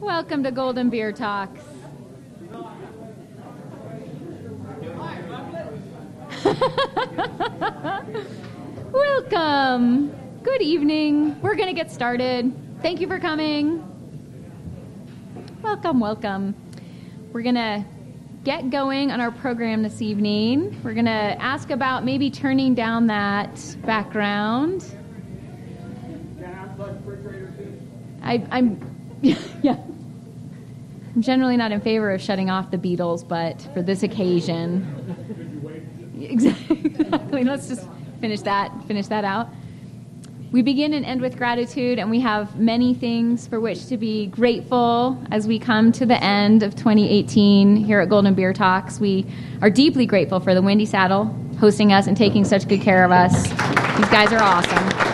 Welcome to Golden Beer Talks. Welcome. Good evening. We're going to get started. Thank you for coming. Welcome, welcome. We're going to get going on our program this evening. We're going to ask about maybe turning down that background. I, I'm, yeah. I'm generally not in favor of shutting off the Beatles, but for this occasion, exactly. Let's just finish that. Finish that out. We begin and end with gratitude, and we have many things for which to be grateful as we come to the end of 2018 here at Golden Beer Talks. We are deeply grateful for the Windy Saddle hosting us and taking such good care of us. These guys are awesome.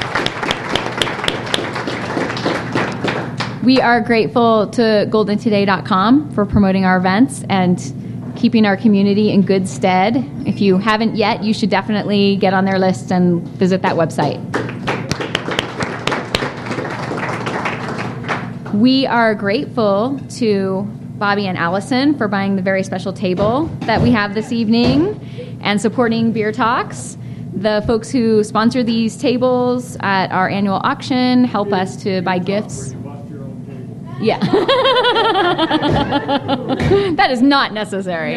We are grateful to goldentoday.com for promoting our events and keeping our community in good stead. If you haven't yet, you should definitely get on their list and visit that website. We are grateful to Bobby and Allison for buying the very special table that we have this evening and supporting Beer Talks. The folks who sponsor these tables at our annual auction help us to buy gifts. Yeah. that is not necessary.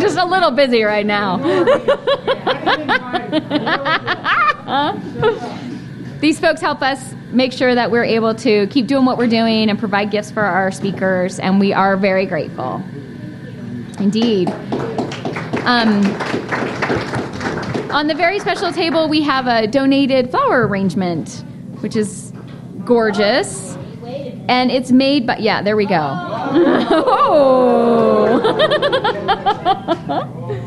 Just a little busy right now. These folks help us make sure that we're able to keep doing what we're doing and provide gifts for our speakers, and we are very grateful. Indeed. Um, on the very special table, we have a donated flower arrangement, which is gorgeous. And it's made by, yeah, there we go. oh.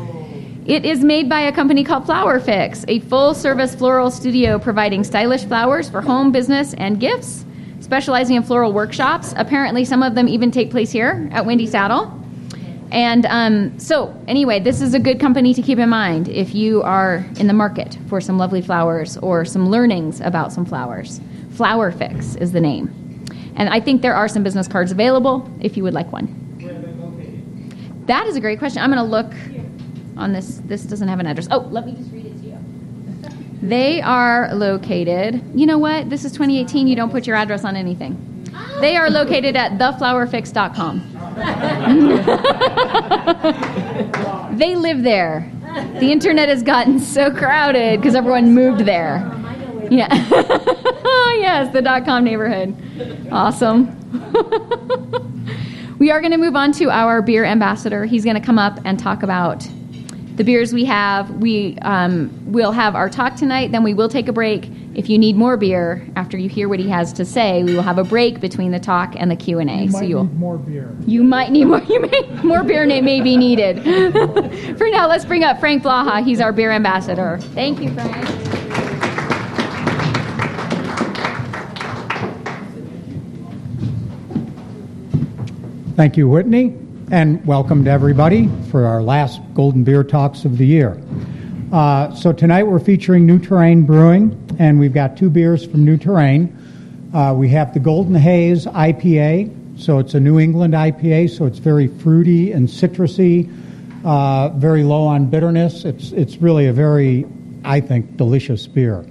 It is made by a company called Flower Fix, a full service floral studio providing stylish flowers for home, business, and gifts, specializing in floral workshops. Apparently, some of them even take place here at Windy Saddle. And um, so, anyway, this is a good company to keep in mind if you are in the market for some lovely flowers or some learnings about some flowers. Flower Fix is the name. And I think there are some business cards available if you would like one. That is a great question. I'm going to look on this. This doesn't have an address. Oh, let me just read it to you. They are located. You know what? This is 2018. You don't put your address on anything. They are located at theflowerfix.com. they live there. The internet has gotten so crowded because everyone moved there. Yeah. yes, the dot com neighborhood. Awesome. we are going to move on to our beer ambassador. He's going to come up and talk about the beers we have. We um, will have our talk tonight. Then we will take a break. If you need more beer after you hear what he has to say, we will have a break between the talk and the Q and A. So you will more beer. You might need more. You may more beer may be needed. For now, let's bring up Frank Blaha. He's our beer ambassador. Thank you, Frank. Thank you, Whitney and welcome to everybody for our last Golden Beer Talks of the year. Uh, so tonight we're featuring New Terrain Brewing, and we've got two beers from New Terrain. Uh, we have the Golden Haze IPA, so it's a New England IPA, so it's very fruity and citrusy, uh, very low on bitterness. It's it's really a very, I think, delicious beer.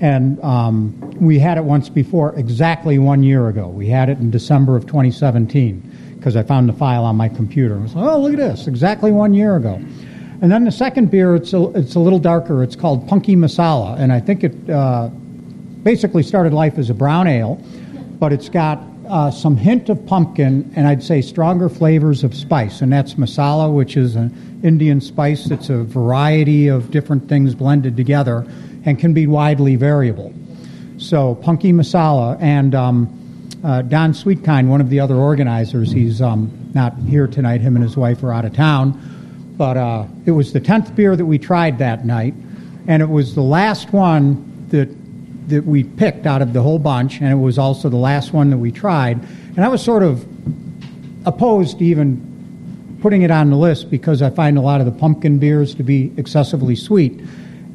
And um, we had it once before, exactly one year ago. We had it in December of 2017 because I found the file on my computer. I was like, oh, look at this, exactly one year ago. And then the second beer, it's a, it's a little darker. It's called Punky Masala, and I think it uh, basically started life as a brown ale, but it's got uh, some hint of pumpkin and I'd say stronger flavors of spice, and that's masala, which is an Indian spice. It's a variety of different things blended together and can be widely variable. So, punky masala, and um, uh, Don Sweetkind, one of the other organizers, he's um, not here tonight. Him and his wife are out of town. But uh, it was the 10th beer that we tried that night, and it was the last one that, that we picked out of the whole bunch, and it was also the last one that we tried. And I was sort of opposed to even putting it on the list because I find a lot of the pumpkin beers to be excessively sweet.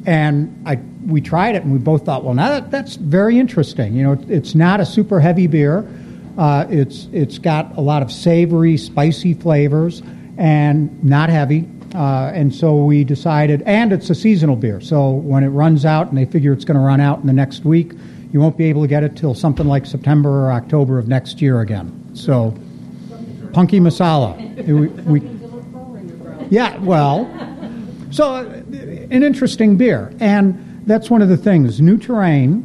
And I we tried it and we both thought, well, now that, that's very interesting. You know, it's not a super heavy beer. Uh, it's it's got a lot of savory, spicy flavors, and not heavy. Uh, and so we decided, and it's a seasonal beer. So when it runs out, and they figure it's going to run out in the next week, you won't be able to get it till something like September or October of next year again. So, Punky Masala. we, we, yeah, well, so an interesting beer, and that's one of the things. New Terrain,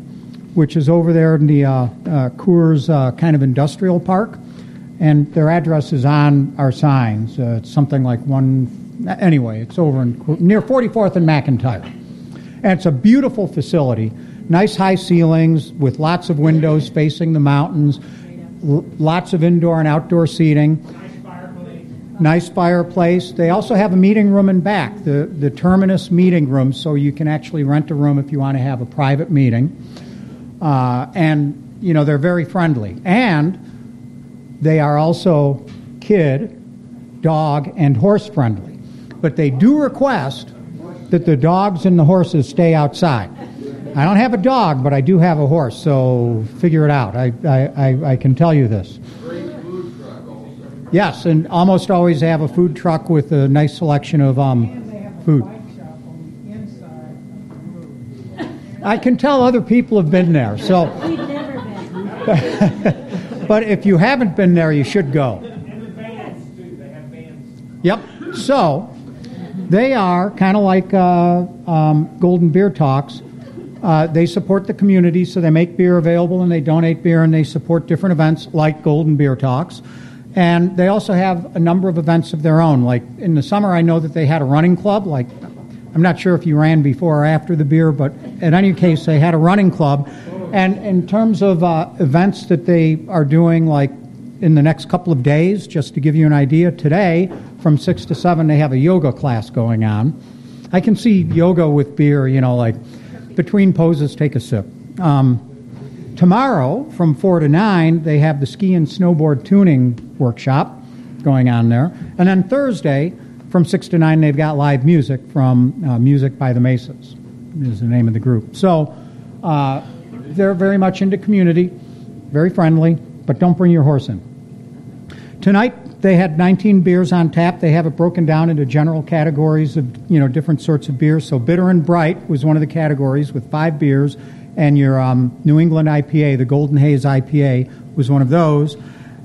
which is over there in the uh, uh, Coors uh, kind of industrial park, and their address is on our signs. Uh, it's something like one anyway, it's over in, near 44th and McIntyre. And it's a beautiful facility, nice high ceilings with lots of windows facing the mountains, l- lots of indoor and outdoor seating. Nice fireplace. They also have a meeting room in back, the, the Terminus meeting room, so you can actually rent a room if you want to have a private meeting. Uh, and, you know, they're very friendly. And they are also kid, dog, and horse friendly but they do request that the dogs and the horses stay outside. I don't have a dog, but I do have a horse, so figure it out. I, I, I, can tell you this. Yes, and almost always have a food truck with a nice selection of um, food. I can tell other people have been there, so. but if you haven't been there, you should go. Yep. So, they are kind of like uh, um, Golden Beer Talks. Uh, they support the community, so they make beer available and they donate beer and they support different events like Golden Beer Talks. And they also have a number of events of their own. Like in the summer, I know that they had a running club. Like, I'm not sure if you ran before or after the beer, but in any case, they had a running club. And in terms of uh, events that they are doing, like in the next couple of days, just to give you an idea, today from 6 to 7 they have a yoga class going on. I can see yoga with beer, you know, like between poses, take a sip. Um, tomorrow from 4 to 9 they have the ski and snowboard tuning workshop going on there. And then Thursday from 6 to 9 they've got live music from uh, Music by the Mesas is the name of the group. So uh, they're very much into community, very friendly, but don't bring your horse in. Tonight they had 19 beers on tap. They have it broken down into general categories of you know different sorts of beers. So bitter and bright was one of the categories with five beers, and your um, New England IPA, the Golden Haze IPA, was one of those.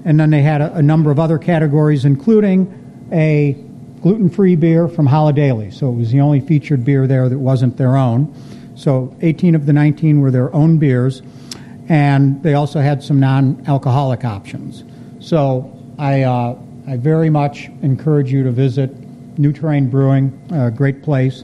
And then they had a, a number of other categories, including a gluten-free beer from Holidaily. So it was the only featured beer there that wasn't their own. So 18 of the 19 were their own beers, and they also had some non-alcoholic options. So I, uh, I very much encourage you to visit New Terrain Brewing, a great place.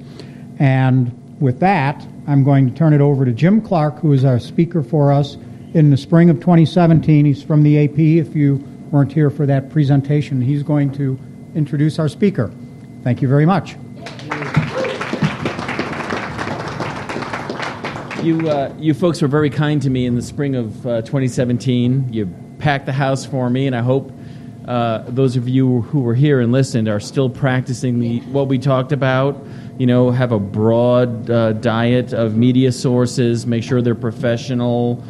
And with that, I'm going to turn it over to Jim Clark, who is our speaker for us in the spring of 2017. He's from the AP. If you weren't here for that presentation, he's going to introduce our speaker. Thank you very much. You, uh, you folks were very kind to me in the spring of uh, 2017. You packed the house for me, and I hope uh, those of you who were here and listened are still practicing the, what we talked about. You know, have a broad uh, diet of media sources, make sure they're professional,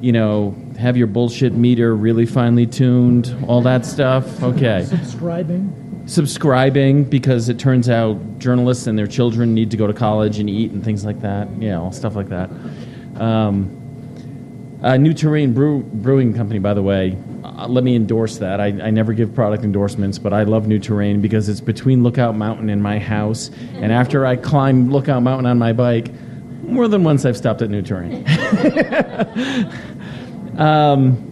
you know, have your bullshit meter really finely tuned, all that stuff. Okay. Subscribing. Subscribing because it turns out journalists and their children need to go to college and eat and things like that. You know, stuff like that. Um, uh, New Terrain Brew, Brewing Company, by the way, uh, let me endorse that. I, I, never give product endorsements, but I love New Terrain because it's between Lookout Mountain and my house. And after I climb Lookout Mountain on my bike, more than once I've stopped at New Terrain. um,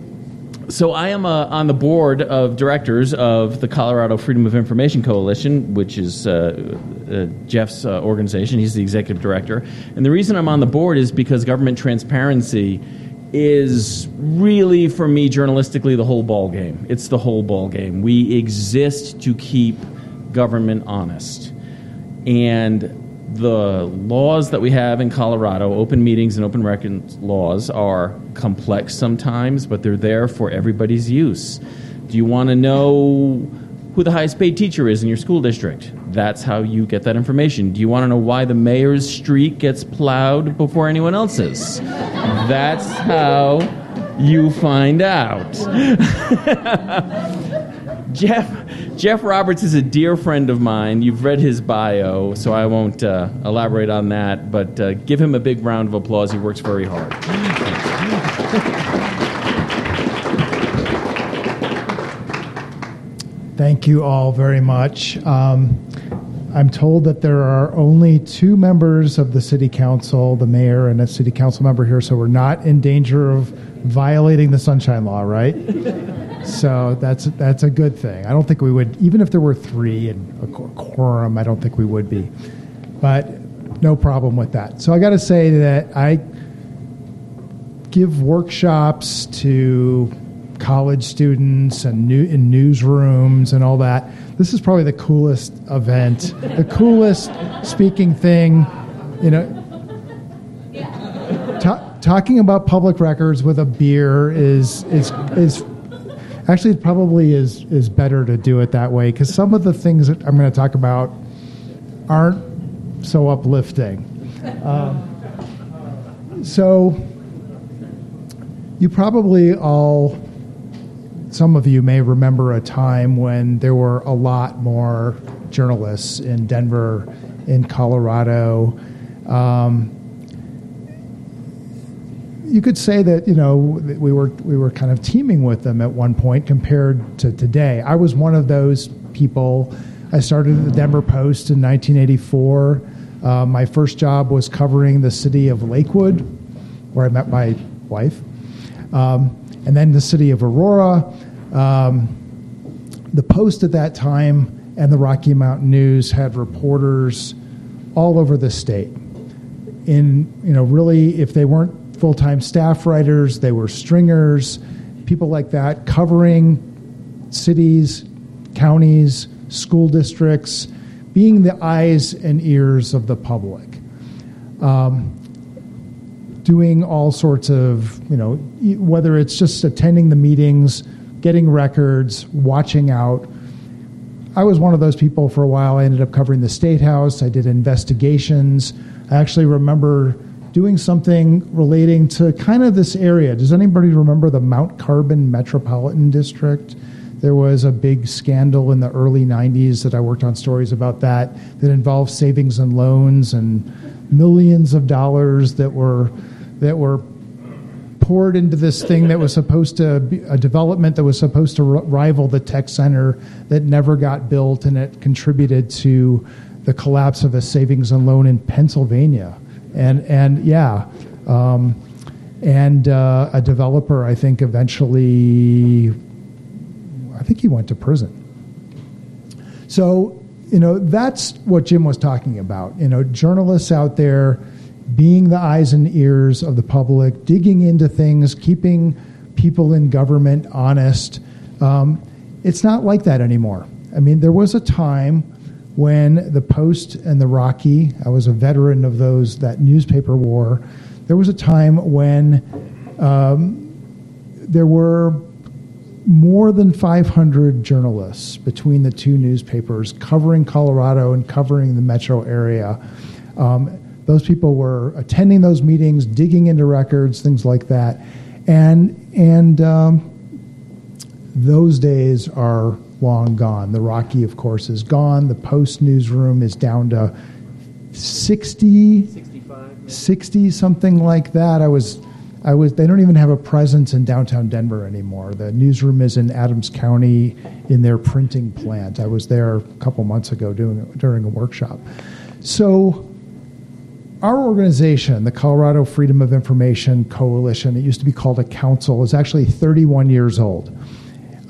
so I am uh, on the board of directors of the Colorado Freedom of Information Coalition, which is uh, uh, Jeff's uh, organization. He's the executive director. And the reason I'm on the board is because government transparency is really for me journalistically the whole ball game. It's the whole ball game. We exist to keep government honest. And the laws that we have in Colorado, open meetings and open records laws, are complex sometimes, but they're there for everybody's use. Do you want to know who the highest paid teacher is in your school district. That's how you get that information. Do you want to know why the mayor's street gets plowed before anyone else's? That's how You find out. Jeff Jeff Roberts is a dear friend of mine. You've read his bio, so I won't uh, elaborate on that. But uh, give him a big round of applause. He works very hard. Thank you all very much. Um, I'm told that there are only two members of the city council, the mayor and a city council member here, so we're not in danger of violating the sunshine law, right? so that's that's a good thing. I don't think we would, even if there were three and a quorum, I don't think we would be. But no problem with that. So I got to say that I give workshops to college students and new, in newsrooms and all that. This is probably the coolest event, the coolest speaking thing. You know, talking about public records with a beer is is is actually probably is is better to do it that way because some of the things that I'm going to talk about aren't so uplifting. Um, so you probably all some of you may remember a time when there were a lot more journalists in Denver, in Colorado. Um, you could say that you know we were we were kind of teeming with them at one point compared to today. I was one of those people. I started at the Denver Post in 1984. Uh, my first job was covering the city of Lakewood, where I met my wife, um, and then the city of Aurora. Um, the Post at that time and the Rocky Mountain News had reporters all over the state. In you know, really, if they weren't full time staff writers, they were stringers, people like that, covering cities, counties, school districts, being the eyes and ears of the public. Um, doing all sorts of, you know, whether it's just attending the meetings, getting records, watching out. I was one of those people for a while. I ended up covering the State House. I did investigations. I actually remember doing something relating to kind of this area. Does anybody remember the Mount Carbon Metropolitan District? There was a big scandal in the early 90s that I worked on stories about that that involved savings and loans and millions of dollars that were that were poured into this thing that was supposed to be a development that was supposed to rival the tech center that never got built, and it contributed to the collapse of a savings and loan in Pennsylvania. And and yeah, um, and uh, a developer, I think, eventually, I think he went to prison. So you know that's what Jim was talking about. You know, journalists out there being the eyes and ears of the public, digging into things, keeping people in government honest. Um, it's not like that anymore. I mean, there was a time when the Post and the Rocky, I was a veteran of those, that newspaper war. There was a time when um, there were more than 500 journalists between the two newspapers covering Colorado and covering the metro area. Um, those people were attending those meetings, digging into records, things like that, and and um, those days are long gone. The Rocky, of course, is gone. The Post newsroom is down to 60, 65, 60 something like that. I was. I was. They don't even have a presence in downtown Denver anymore. The newsroom is in Adams County in their printing plant. I was there a couple months ago doing during a workshop. So our organization, the Colorado Freedom of Information Coalition, it used to be called a council, is actually 31 years old.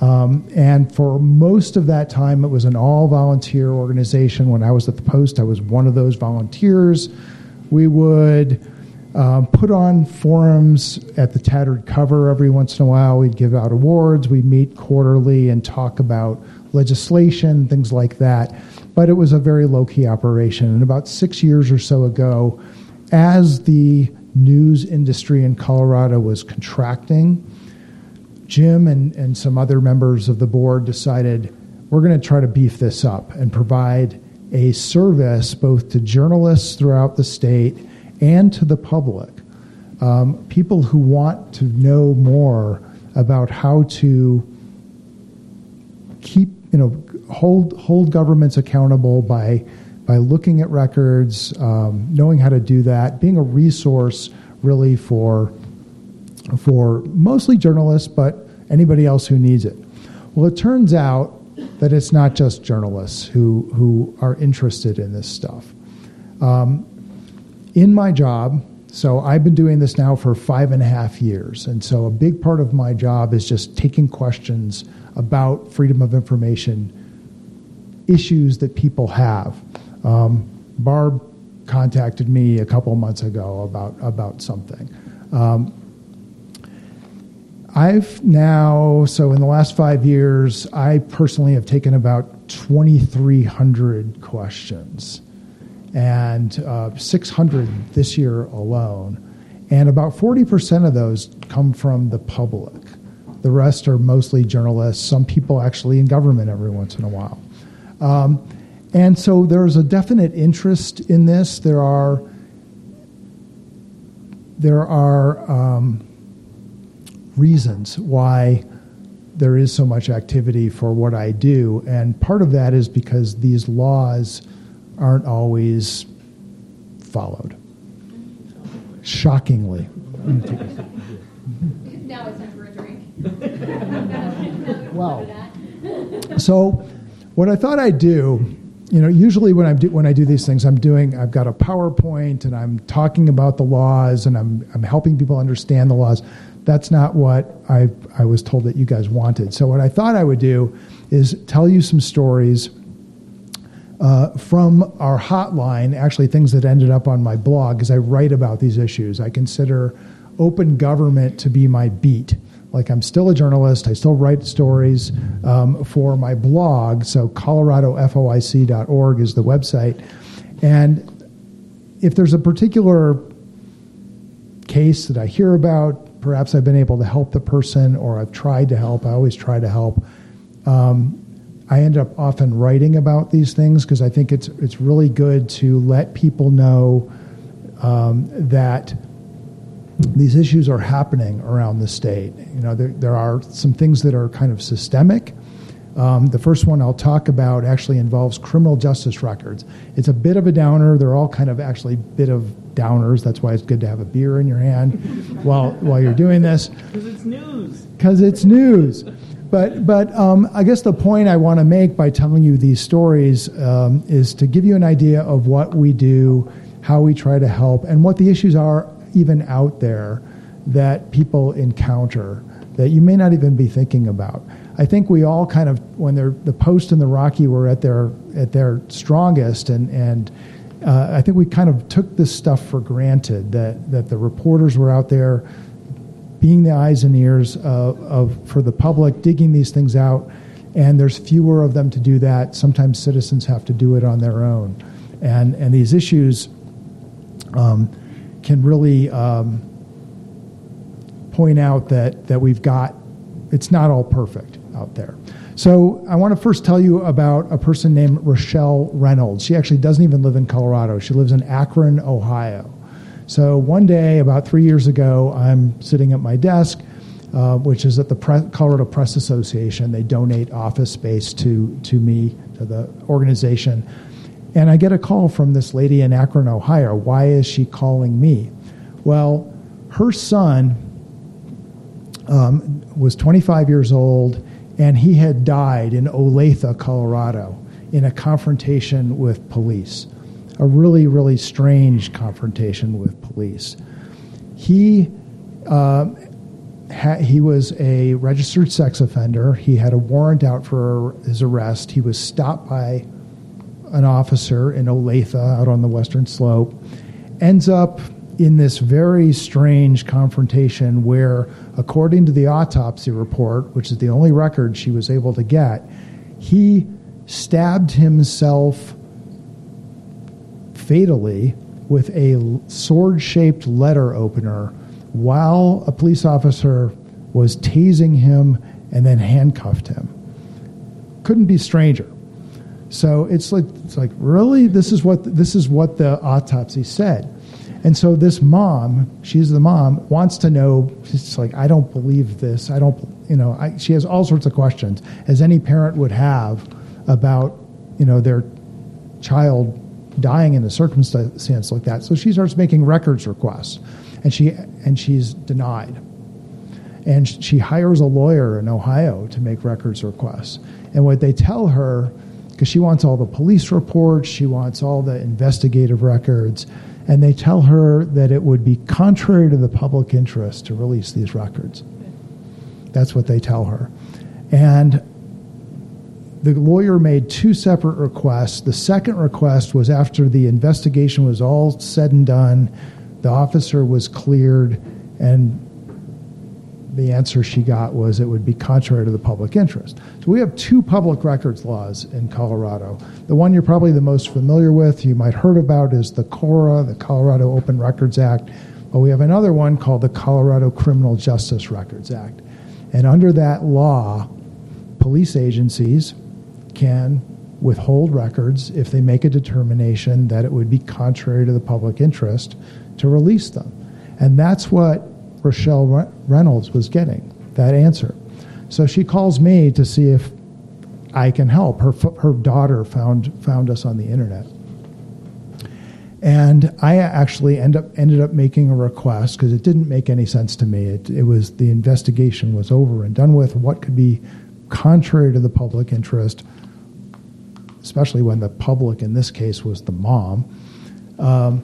Um, and for most of that time, it was an all volunteer organization. When I was at the Post, I was one of those volunteers. We would um, put on forums at the Tattered Cover every once in a while. We'd give out awards. We'd meet quarterly and talk about legislation, things like that but it was a very low key operation. And about six years or so ago, as the news industry in Colorado was contracting, Jim and, and some other members of the board decided we're going to try to beef this up and provide a service both to journalists throughout the state and to the public um, people who want to know more about how to keep, you know, hold hold governments accountable by by looking at records, um, knowing how to do that, being a resource really for for mostly journalists, but anybody else who needs it. Well, it turns out that it's not just journalists who who are interested in this stuff. Um, in my job, so I've been doing this now for five and a half years, and so a big part of my job is just taking questions about freedom of information issues that people have. Um, Barb contacted me a couple months ago about about something. Um, I've now, so in the last five years, I personally have taken about 2,300 questions and uh, 600 this year alone. And about 40% of those come from the public. The rest are mostly journalists, some people actually in government every once in a while. Um, and so there's a definite interest in this. There are there are um, reasons why there is so much activity for what I do, and part of that is because these laws aren't always followed. Shockingly. Now it's time for a drink. Well, so what I thought I'd do, you know, usually when I do when I do these things, I'm doing I've got a PowerPoint and I'm talking about the laws and I'm I'm helping people understand the laws. That's not what I I was told that you guys wanted. So what I thought I would do is tell you some stories uh, from our hotline, actually things that ended up on my blog, because I write about these issues. I consider open government to be my beat. Like I'm still a journalist, I still write stories um, for my blog. So coloradofoic.org is the website, and if there's a particular case that I hear about, perhaps I've been able to help the person, or I've tried to help. I always try to help. Um, I end up often writing about these things because I think it's it's really good to let people know um, that these issues are happening around the state. You know, there, there are some things that are kind of systemic. Um, the first one I'll talk about actually involves criminal justice records. It's a bit of a downer. They're all kind of actually bit of downers. That's why it's good to have a beer in your hand while while you're doing this. Because it's news. Because it's news. But but um, I guess the point I want to make by telling you these stories um, is to give you an idea of what we do, how we try to help, and what the issues are even out there that people encounter that you may not even be thinking about. I think we all kind of when they're the Post and the Rocky were at their at their strongest, and and uh, I think we kind of took this stuff for granted that that the reporters were out there being the eyes and ears of, of for the public, digging these things out, and there's fewer of them to do that. Sometimes citizens have to do it on their own, and and these issues um, can really um, point out that that we've got it's not all perfect out there. So I want to first tell you about a person named Rochelle Reynolds. She actually doesn't even live in Colorado. She lives in Akron, Ohio. So one day, about three years ago, I'm sitting at my desk, uh, which is at the Pre- Colorado Press Association. They donate office space to to me to the organization, and I get a call from this lady in Akron, Ohio. Why is she calling me? Well, her son um, was 25 years old, and he had died in Olathe, Colorado, in a confrontation with police a really, really strange confrontation with police. He uh, ha- he was a registered sex offender. He had a warrant out for his arrest. He was stopped by an officer in Olathe, out on the western slope. Ends up in this very strange confrontation where, according to the autopsy report, which is the only record she was able to get, he stabbed himself fatally with a sword shaped letter opener while a police officer was tasing him and then handcuffed him. Couldn't be stranger. So it's like it's like really this is what this is what the autopsy said. And so this mom, she's the mom, wants to know. She's like, I don't believe this. I don't, you know. I, she has all sorts of questions, as any parent would have about, you know, their child dying in a circumstance like that. So she starts making records requests, and she and she's denied. And she hires a lawyer in Ohio to make records requests. And what they tell her, because she wants all the police reports, she wants all the investigative records, and they tell her that it would be contrary to the public interest to release these records. That's what they tell her. And the lawyer made two separate requests. The second request was after the investigation was all said and done, the officer was cleared, and the answer she got was it would be contrary to the public interest. So we have two public records laws in Colorado. The one you're probably the most familiar with, you might heard about, is the CORA, the Colorado Open Records Act. But we have another one called the Colorado Criminal Justice Records Act. And under that law, police agencies can withhold records if they make a determination that it would be contrary to the public interest to release them. And that's what Rochelle Reynolds was getting, that answer. So she calls me to see if I can help. Her, her daughter found, found us on the internet. And I actually end up, ended up making a request because it didn't make any sense to me. It, it was the investigation was over and done with. What could be contrary to the public interest, especially when the public in this case was the mom. Um,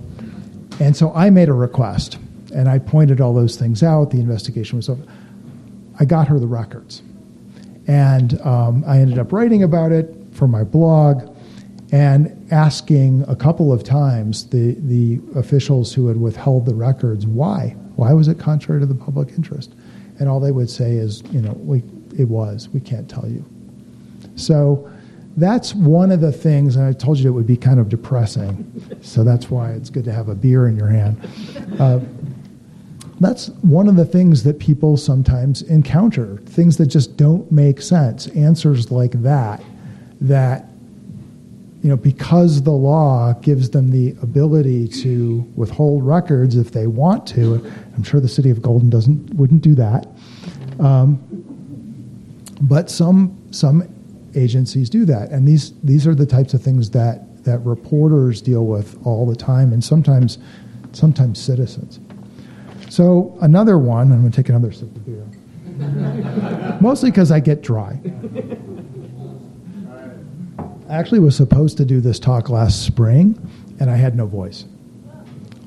and so I made a request and I pointed all those things out. The investigation was over. I got her the records. And um, I ended up writing about it for my blog and asking a couple of times the, the officials who had withheld the records why. Why was it contrary to the public interest? And all they would say is, you know, we, it was. We can't tell you. So that's one of the things, and I told you it would be kind of depressing. So that's why it's good to have a beer in your hand. Uh, that's one of the things that people sometimes encounter things that just don't make sense answers like that that you know because the law gives them the ability to withhold records if they want to i'm sure the city of golden doesn't wouldn't do that. Um, but some some agencies do that and these these are the types of things that that reporters deal with all the time and sometimes sometimes citizens so another one, I'm going to take another sip of beer. Mostly because I get dry. I actually was supposed to do this talk last spring, and I had no voice.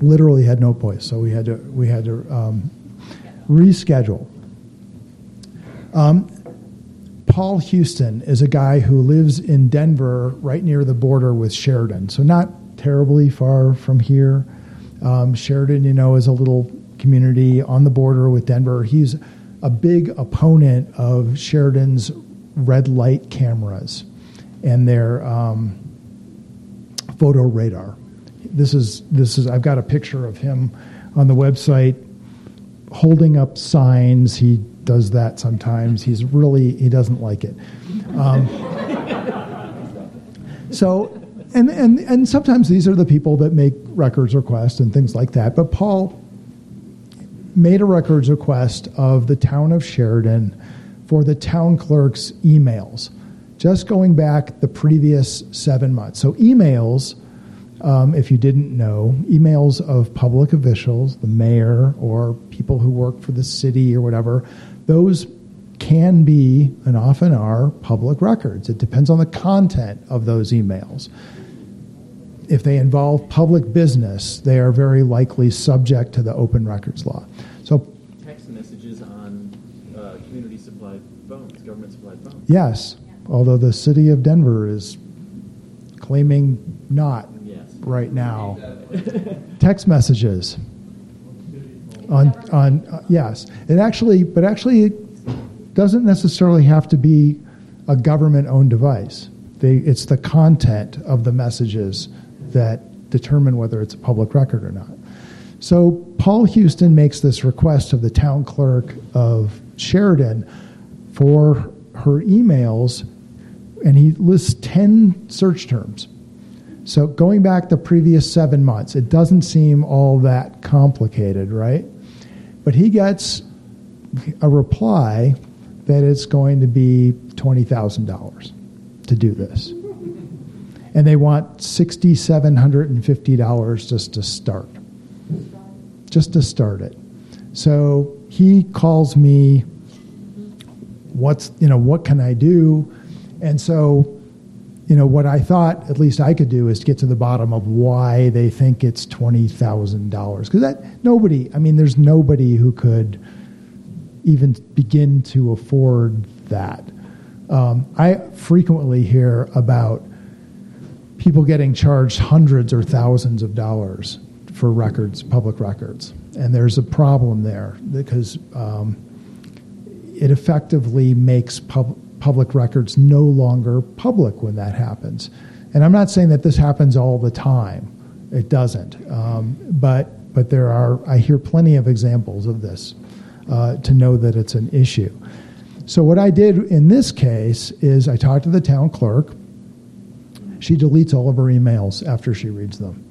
Literally had no voice, so we had to we had to um, reschedule. Um, Paul Houston is a guy who lives in Denver, right near the border with Sheridan, so not terribly far from here. Um, Sheridan, you know, is a little community on the border with Denver. He's a big opponent of Sheridan's red light cameras and their um, photo radar. This is this is I've got a picture of him on the website holding up signs. He does that sometimes. He's really he doesn't like it. Um, so and, and and sometimes these are the people that make records requests and things like that. But Paul made a records request of the town of Sheridan for the town clerk's emails, just going back the previous seven months. So, emails, um, if you didn't know, emails of public officials, the mayor or people who work for the city or whatever, those can be and often are public records. It depends on the content of those emails if they involve public business, they are very likely subject to the open records law. So, text messages on uh, community supplied phones, government supplied phones. Yes, although the city of Denver is claiming not yes. right now. text messages on on uh, yes, it actually, but actually, it doesn't necessarily have to be a government owned device. They, it's the content of the messages that determine whether it's a public record or not. So Paul Houston makes this request of the town clerk of Sheridan for her emails, and he lists 10 search terms So going back the previous seven months, it doesn't seem all that complicated, right? But he gets a reply that it's going to be $20,000 to do this. And they want $6,750 just to start. Just to start it. So he calls me, what's, you know, what can I do? And so, you know, what I thought at least I could do is get to the bottom of why they think it's $20,000. Because that, nobody, I mean, there's nobody who could even begin to afford that. Um, I frequently hear about people getting charged hundreds or thousands of dollars for records, public records. And there's a problem there because um, it effectively makes pub- public records no longer public when that happens. And I'm not saying that this happens all the time, it doesn't. Um, but, but there are, I hear plenty of examples of this uh, to know that it's an issue. So, what I did in this case is I talked to the town clerk. She deletes all of her emails after she reads them.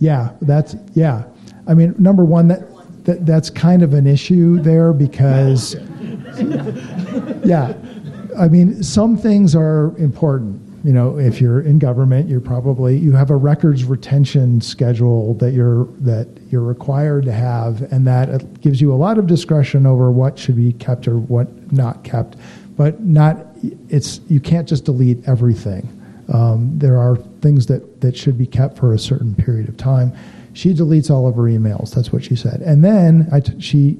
Yeah, that's, yeah. I mean, number one, that, that that's kind of an issue there because, yeah, I mean, some things are important. You know, if you're in government, you're probably you have a records retention schedule that you're that you're required to have, and that gives you a lot of discretion over what should be kept or what not kept. But not it's you can't just delete everything. Um, there are things that that should be kept for a certain period of time. She deletes all of her emails. That's what she said, and then she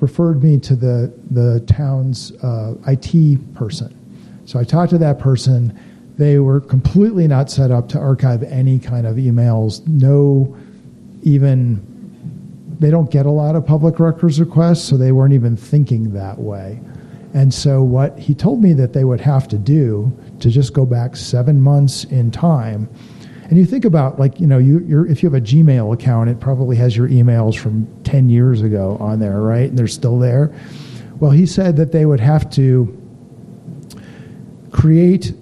referred me to the the town's uh, IT person. So I talked to that person they were completely not set up to archive any kind of emails. No, even they don't get a lot of public records requests, so they weren't even thinking that way. And so, what he told me that they would have to do to just go back seven months in time, and you think about like you know you if you have a Gmail account, it probably has your emails from ten years ago on there, right? And they're still there. Well, he said that they would have to create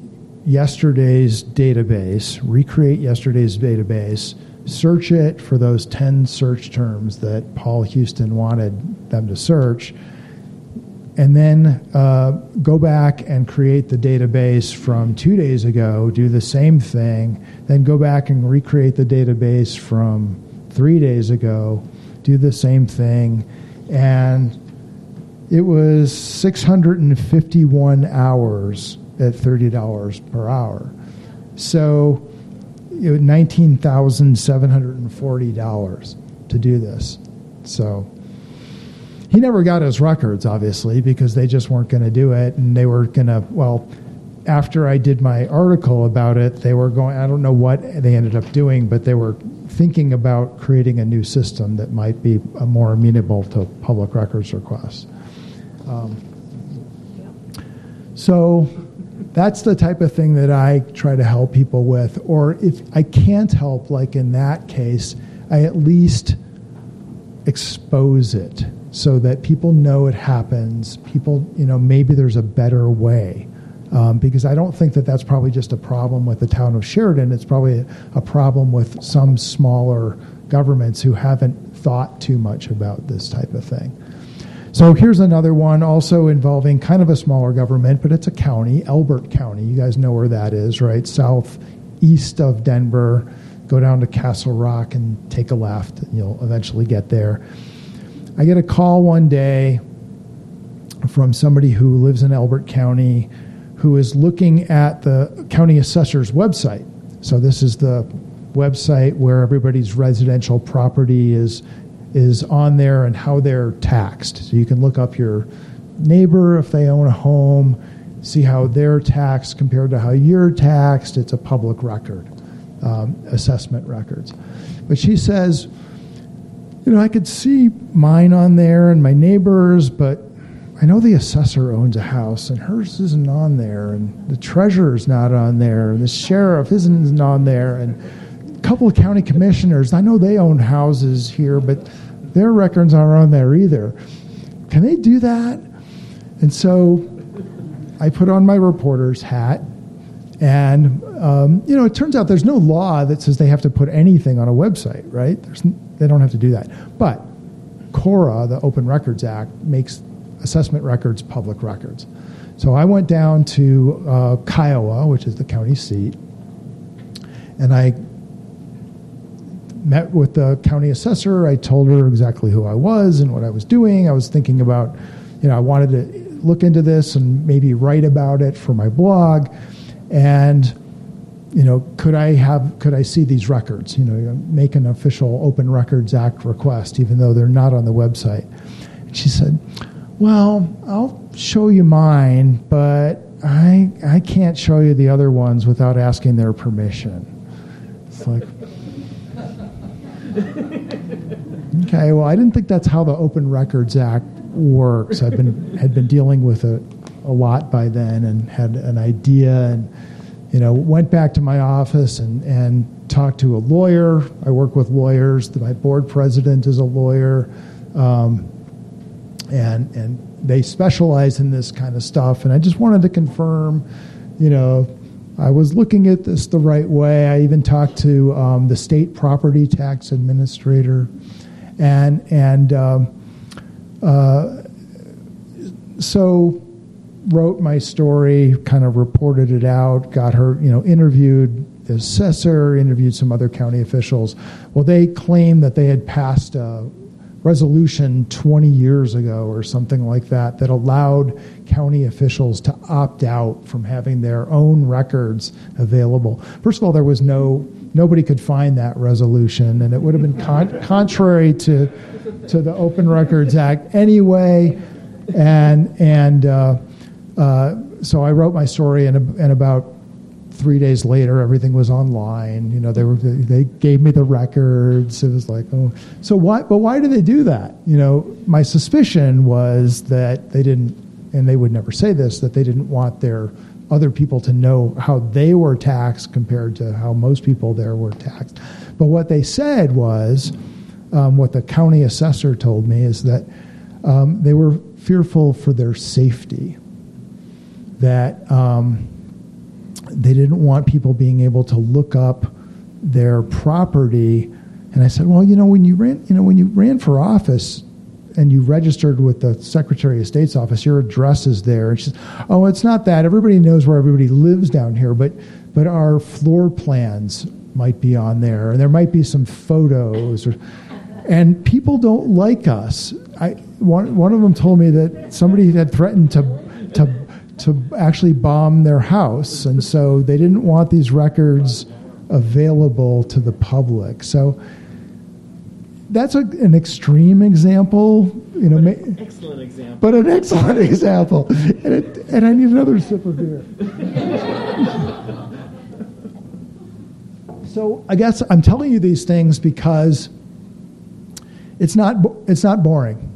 yesterday's database, recreate yesterday's database, search it for those 10 search terms that Paul Houston wanted them to search, and then uh, go back and create the database from two days ago, do the same thing, then go back and recreate the database from three days ago, do the same thing, and it was 651 hours at $30 per hour. So it was $19,740 to do this. So he never got his records, obviously, because they just weren't going to do it. And they were going to, well, after I did my article about it, they were going, I don't know what they ended up doing, but they were thinking about creating a new system that might be more amenable to public records requests. Um, so that's the type of thing that I try to help people with. Or if I can't help, like in that case, I at least expose it so that people know it happens. People, you know, maybe there's a better way. Um, because I don't think that that's probably just a problem with the town of Sheridan. It's probably a, a problem with some smaller governments who haven't thought too much about this type of thing. So here's another one also involving kind of a smaller government, but it's a county, Elbert County. You guys know where that is, right? Southeast of Denver. Go down to Castle Rock and take a left, and you'll eventually get there. I get a call one day from somebody who lives in Elbert County who is looking at the county assessor's website. So this is the website where everybody's residential property is is on there and how they're taxed. So you can look up your neighbor if they own a home, see how they're taxed compared to how you're taxed. It's a public record, um, assessment records. But she says, you know, I could see mine on there and my neighbors, but I know the assessor owns a house and hers isn't on there, and the treasurer's not on there, and the sheriff isn't on there, and a couple of county commissioners, I know they own houses here, but their records aren't on there either. Can they do that? And so I put on my reporter's hat And um, you know, it turns out there's no law that says they have to put anything on a website, right? There's, they don't have to do that. But CORA, the Open Records Act, makes assessment records public records. So I went down to uh, Kiowa, which is the county seat, and I met with the county assessor. I told her exactly who I was and what I was doing. I was thinking about, you know, I wanted to look into this and maybe write about it for my blog. And, you know, could I have, could I see these records? You know, make an official Open Records Act request, even though they're not on the website. And she said, well, I'll show you mine, but I, I can't show you the other ones without asking their permission. It's like, okay, well, I didn't think that's how the Open Records Act works. I've been had been dealing with it a lot by then and had an idea and you know went back to my office and and talked to a lawyer. I work with lawyers. My board president is a lawyer, um, and and they specialize in this kind of stuff. And I just wanted to confirm, you know, I was looking at this the right way. I even talked to um, the state property tax administrator, and and um, uh, so wrote my story, kind of reported it out, got her, you know, interviewed the assessor, interviewed some other county officials. Well, they claimed that they had passed a resolution 20 years ago or something like that that allowed county officials to opt out from having their own records available. First of all, there was no nobody could find that resolution, and it would have been con- contrary to to the Open Records Act anyway. And and uh, uh, so I wrote my story, and, and about three days later, everything was online. You know, they were they gave me the records. It was like, oh, so why? But why did they do that? You know, my suspicion was that they didn't, and they would never say this, that they didn't want their other people to know how they were taxed compared to how most people there were taxed. But what they said was, um, what the county assessor told me is that um, they were fearful for their safety. That um, they didn't want people being able to look up their property. And I said, well, you know, when you ran, you know, when you ran for office and you registered with the Secretary of State's office, your address is there. And she says, oh, it's not that. Everybody knows where everybody lives down here, but but our floor plans might be on there, and there might be some photos. Or, and people don't like us. I one one of them told me that somebody had threatened to to to actually bomb their house, and so they didn't want these records available to the public. So that's a, an extreme example, you know. But excellent example. But an excellent example, and, it, and I need another sip of beer. so I guess I'm telling you these things because it's not it's not boring.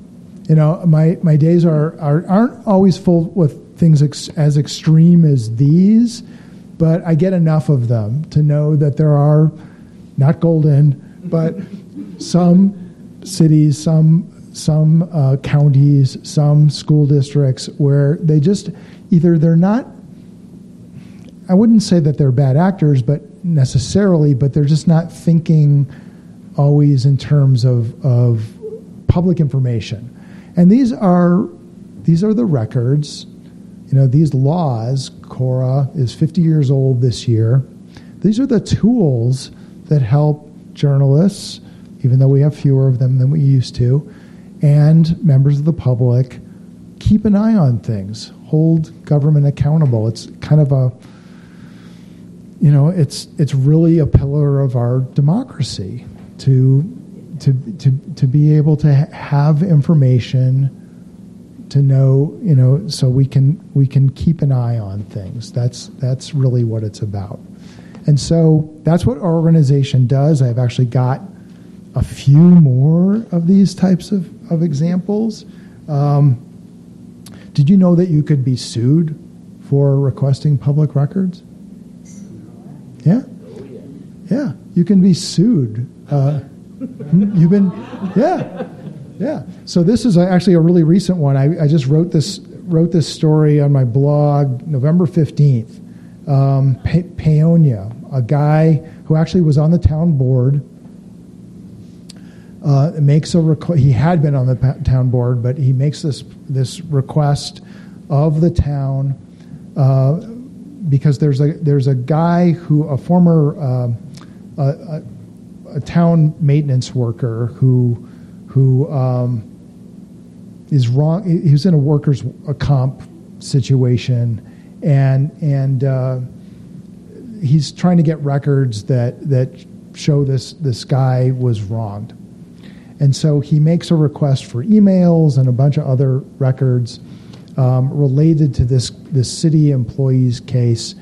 You know, my, my days are, are aren't always full with things ex- as extreme as these, but I get enough of them to know that there are not golden, but some cities, some some uh, counties, some school districts where they just either they're not. I wouldn't say that they're bad actors, but necessarily, but they're just not thinking always in terms of of public information, and these are these are the records you know, these laws, CORA is 50 years old this year. These are the tools that help journalists, even though we have fewer of them than we used to, and members of the public keep an eye on things, hold government accountable. It's kind of a you know, it's it's really a pillar of our democracy to to to to be able to have information to know, you know, so we can we can keep an eye on things. That's that's really what it's about. And so that's what our organization does. I've actually got a few more of these types of, of examples. Um, did you know that you could be sued for requesting public records? Yeah? Yeah, you can be sued. Uh, you've been, yeah. Yeah. So this is actually a really recent one. I, I just wrote this wrote this story on my blog November fifteenth. Um, Pe- Paonia, a guy who actually was on the town board, uh, makes a requ- he had been on the pa- town board, but he makes this this request of the town uh, because there's a there's a guy who a former uh, a, a, a town maintenance worker who who um, is wrong. He was in a workers' a comp situation, and and uh, he's trying to get records that that show this this guy was wronged, and so he makes a request for emails and a bunch of other records um, related to this this city employee's case,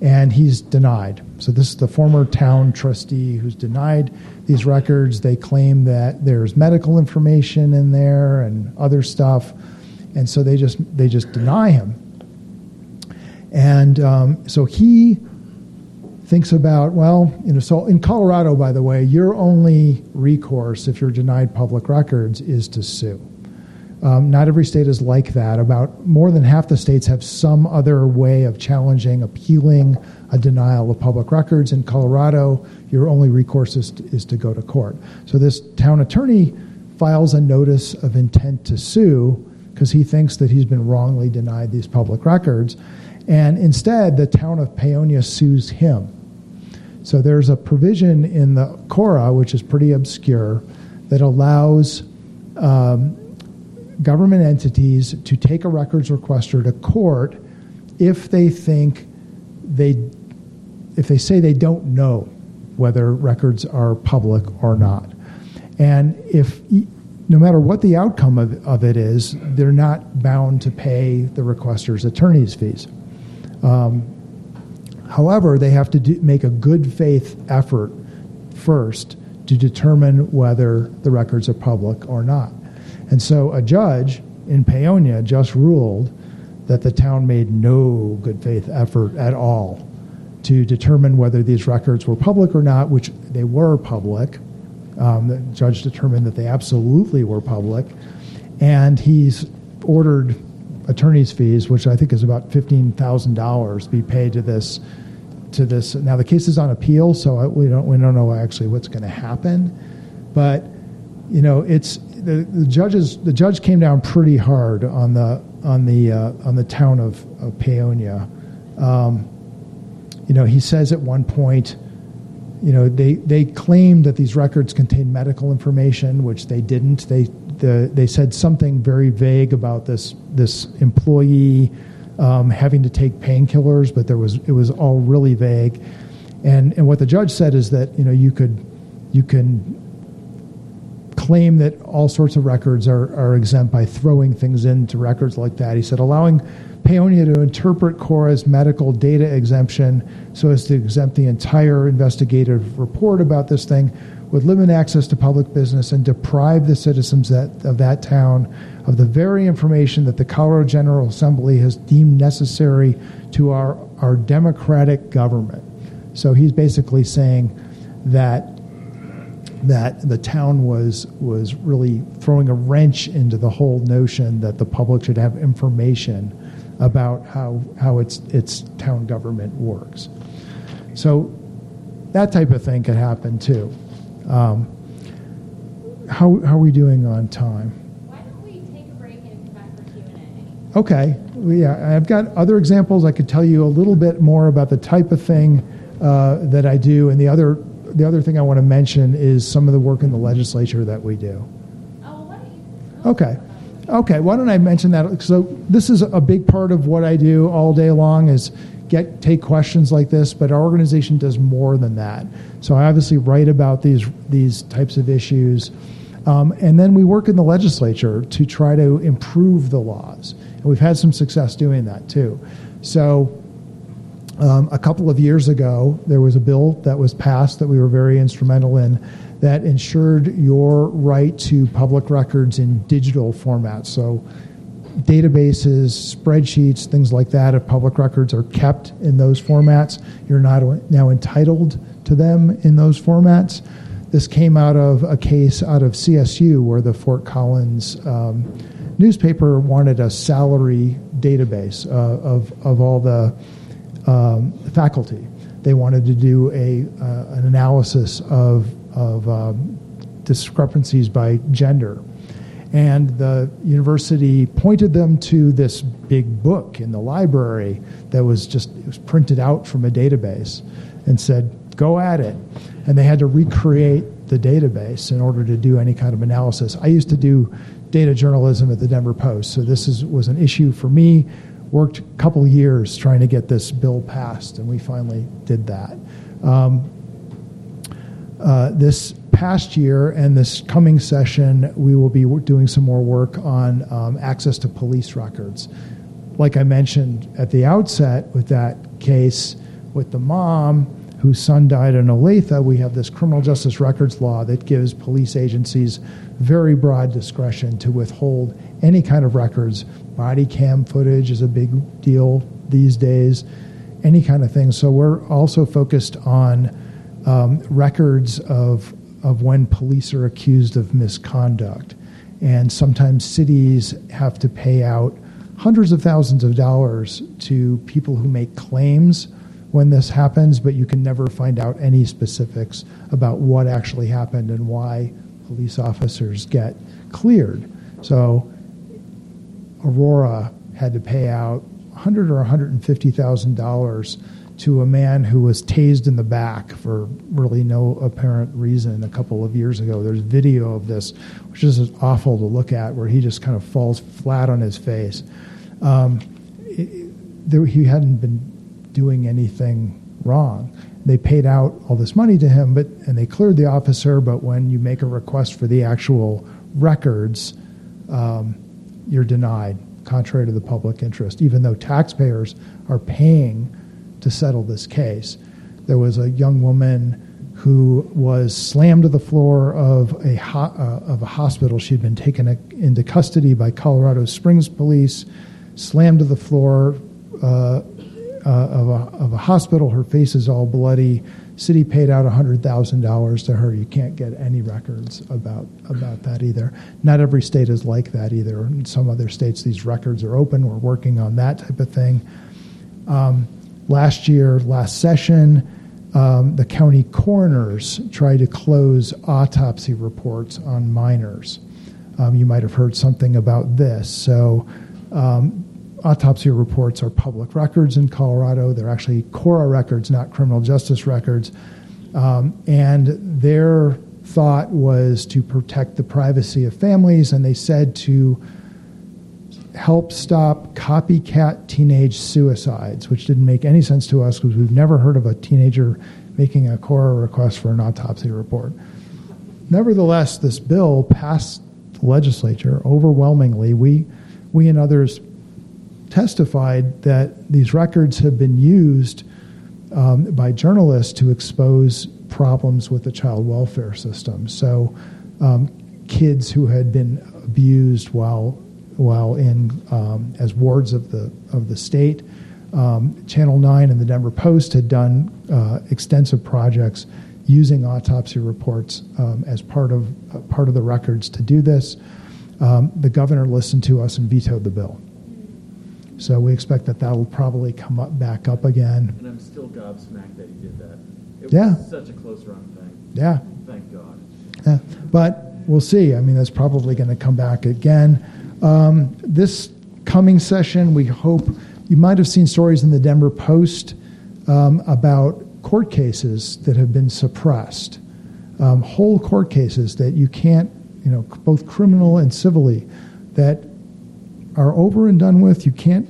and he's denied. So this is the former town trustee who's denied these records. They claim that there's medical information in there and other stuff, and so they just they just deny him. And um, so he thinks about well, you know, so in Colorado, by the way, your only recourse if you're denied public records is to sue. Um, not every state is like that. About more than half the states have some other way of challenging, appealing a denial of public records. In Colorado, your only recourse is to, is to go to court. So this town attorney files a notice of intent to sue because he thinks that he's been wrongly denied these public records. And instead, the town of Paonia sues him. So there's a provision in the Cora, which is pretty obscure, that allows um, government entities to take a records requester to court if they think they if they say they don't know whether records are public or not. And if no matter what the outcome of, of it is they're not bound to pay the requester's attorney's fees. Um, however they have to do, make a good faith effort first to determine whether the records are public or not and so a judge in Paonia just ruled that the town made no good faith effort at all to determine whether these records were public or not, which they were public. Um, the judge determined that they absolutely were public. And he's ordered attorney's fees, which I think is about $15,000, be paid to this. To this now, the case is on appeal, so we don't we don't know actually what's going to happen, but you know it's the, the judges the judge came down pretty hard on the on the uh, on the town of, of Paonia. Um, you know, he says at one point, you know, they they claimed that these records contained medical information, which they didn't. They the, they said something very vague about this this employee um, having to take painkillers, but there was it was all really vague. And and what the judge said is that you know you could you can claim that all sorts of records are, are exempt by throwing things into records like that. He said allowing Paonia to interpret Cora's medical data exemption so as to exempt the entire investigative report about this thing would limit access to public business and deprive the citizens that, of that town of the very information that the Colorado General Assembly has deemed necessary to our, our democratic government. So he's basically saying that that the town was was really throwing a wrench into the whole notion that the public should have information about how how its its town government works. So that type of thing could happen too. Um, how how are we doing on time? Why don't we take a break and come back for Q and A? Okay, yeah, I've got other examples. I could tell you a little bit more about the type of thing uh, that I do, and the other the other thing I want to mention is some of the work in the legislature that we do. Oh, well, why don't you? Okay. Okay, why don't I mention that? So this is a big part of what I do all day long is get take questions like this, but our organization does more than that. So I obviously write about these these types of issues. Um, and then we work in the legislature to try to improve the laws. And we've had some success doing that too. So um, a couple of years ago, there was a bill that was passed that we were very instrumental in that ensured your right to public records in digital formats. So, databases, spreadsheets, things like that, if public records are kept in those formats, you're not now entitled to them in those formats. This came out of a case out of CSU where the Fort Collins um, newspaper wanted a salary database uh, of, of all the um, faculty. They wanted to do a uh, an analysis of of um, discrepancies by gender, and the university pointed them to this big book in the library that was just it was printed out from a database, and said, "Go at it," and they had to recreate the database in order to do any kind of analysis. I used to do data journalism at the Denver Post, so this is, was an issue for me. Worked a couple years trying to get this bill passed, and we finally did that. Um, uh, this past year and this coming session, we will be doing some more work on um, access to police records. Like I mentioned at the outset with that case with the mom, whose son died in Olathe, we have this criminal justice records law that gives police agencies very broad discretion to withhold any kind of records. Body cam footage is a big deal these days, any kind of thing. So we're also focused on um, records of of when police are accused of misconduct, and sometimes cities have to pay out hundreds of thousands of dollars to people who make claims when this happens, but you can never find out any specifics about what actually happened and why police officers get cleared. So Aurora had to pay out 100 or 150 thousand dollars to a man who was tased in the back for really no apparent reason a couple of years ago. There's video of this, which is awful to look at, where he just kind of falls flat on his face. Um, it, there, he hadn't been doing anything wrong. They paid out all this money to him, but and they cleared the officer. But when you make a request for the actual records, um, you're denied, contrary to the public interest. Even though taxpayers are paying to settle this case, there was a young woman who was slammed to the floor of a ho- uh, of a hospital. She'd been taken into custody by Colorado Springs police, slammed to the floor. Uh, uh, of, a, of a hospital. Her face is all bloody. City paid out $100,000 to her. You can't get any records about, about that either. Not every state is like that either. In some other states, these records are open. We're working on that type of thing. Um, last year, last session, um, the county coroners tried to close autopsy reports on minors. Um, you might have heard something about this. So, um, autopsy reports are public records in Colorado. They're actually CORA records, not criminal justice records. Um, and their thought was to protect the privacy of families, and they said to help stop copycat teenage suicides, which didn't make any sense to us because we've never heard of a teenager making a CORA request for an autopsy report. Nevertheless, this bill passed the legislature overwhelmingly. We, we and others testified that these records have been used um, by journalists to expose problems with the child welfare system. So, um, kids who had been abused while while in um, as wards of the of the state. Um, Channel Nine and the Denver Post had done uh, extensive projects using autopsy reports um, as part of uh, part of the records to do this. Um, the governor listened to us and vetoed the bill. So we expect that that'll probably come up back up again. And I'm still gobsmacked that he did that. It yeah. such a close run thing. Yeah. Thank God. Yeah. But we'll see. I mean, that's probably going to come back again. Um, this coming session, we hope you might have seen stories in the Denver Post um, about court cases that have been suppressed, um, whole court cases that you can't, you know, both criminal and civilly, that are over and done with. You can't,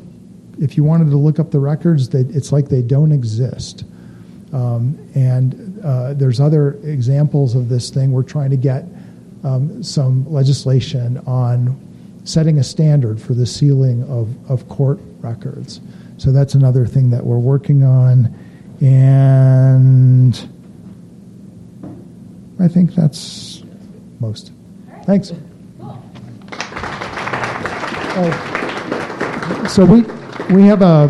if you wanted to look up the records, they, it's like they don't exist. Um, and uh, there's other examples of this thing. We're trying to get um, some legislation on setting a standard for the sealing of, of court records. So that's another thing that we're working on. And I think that's most. Thanks. Oh, so we we have a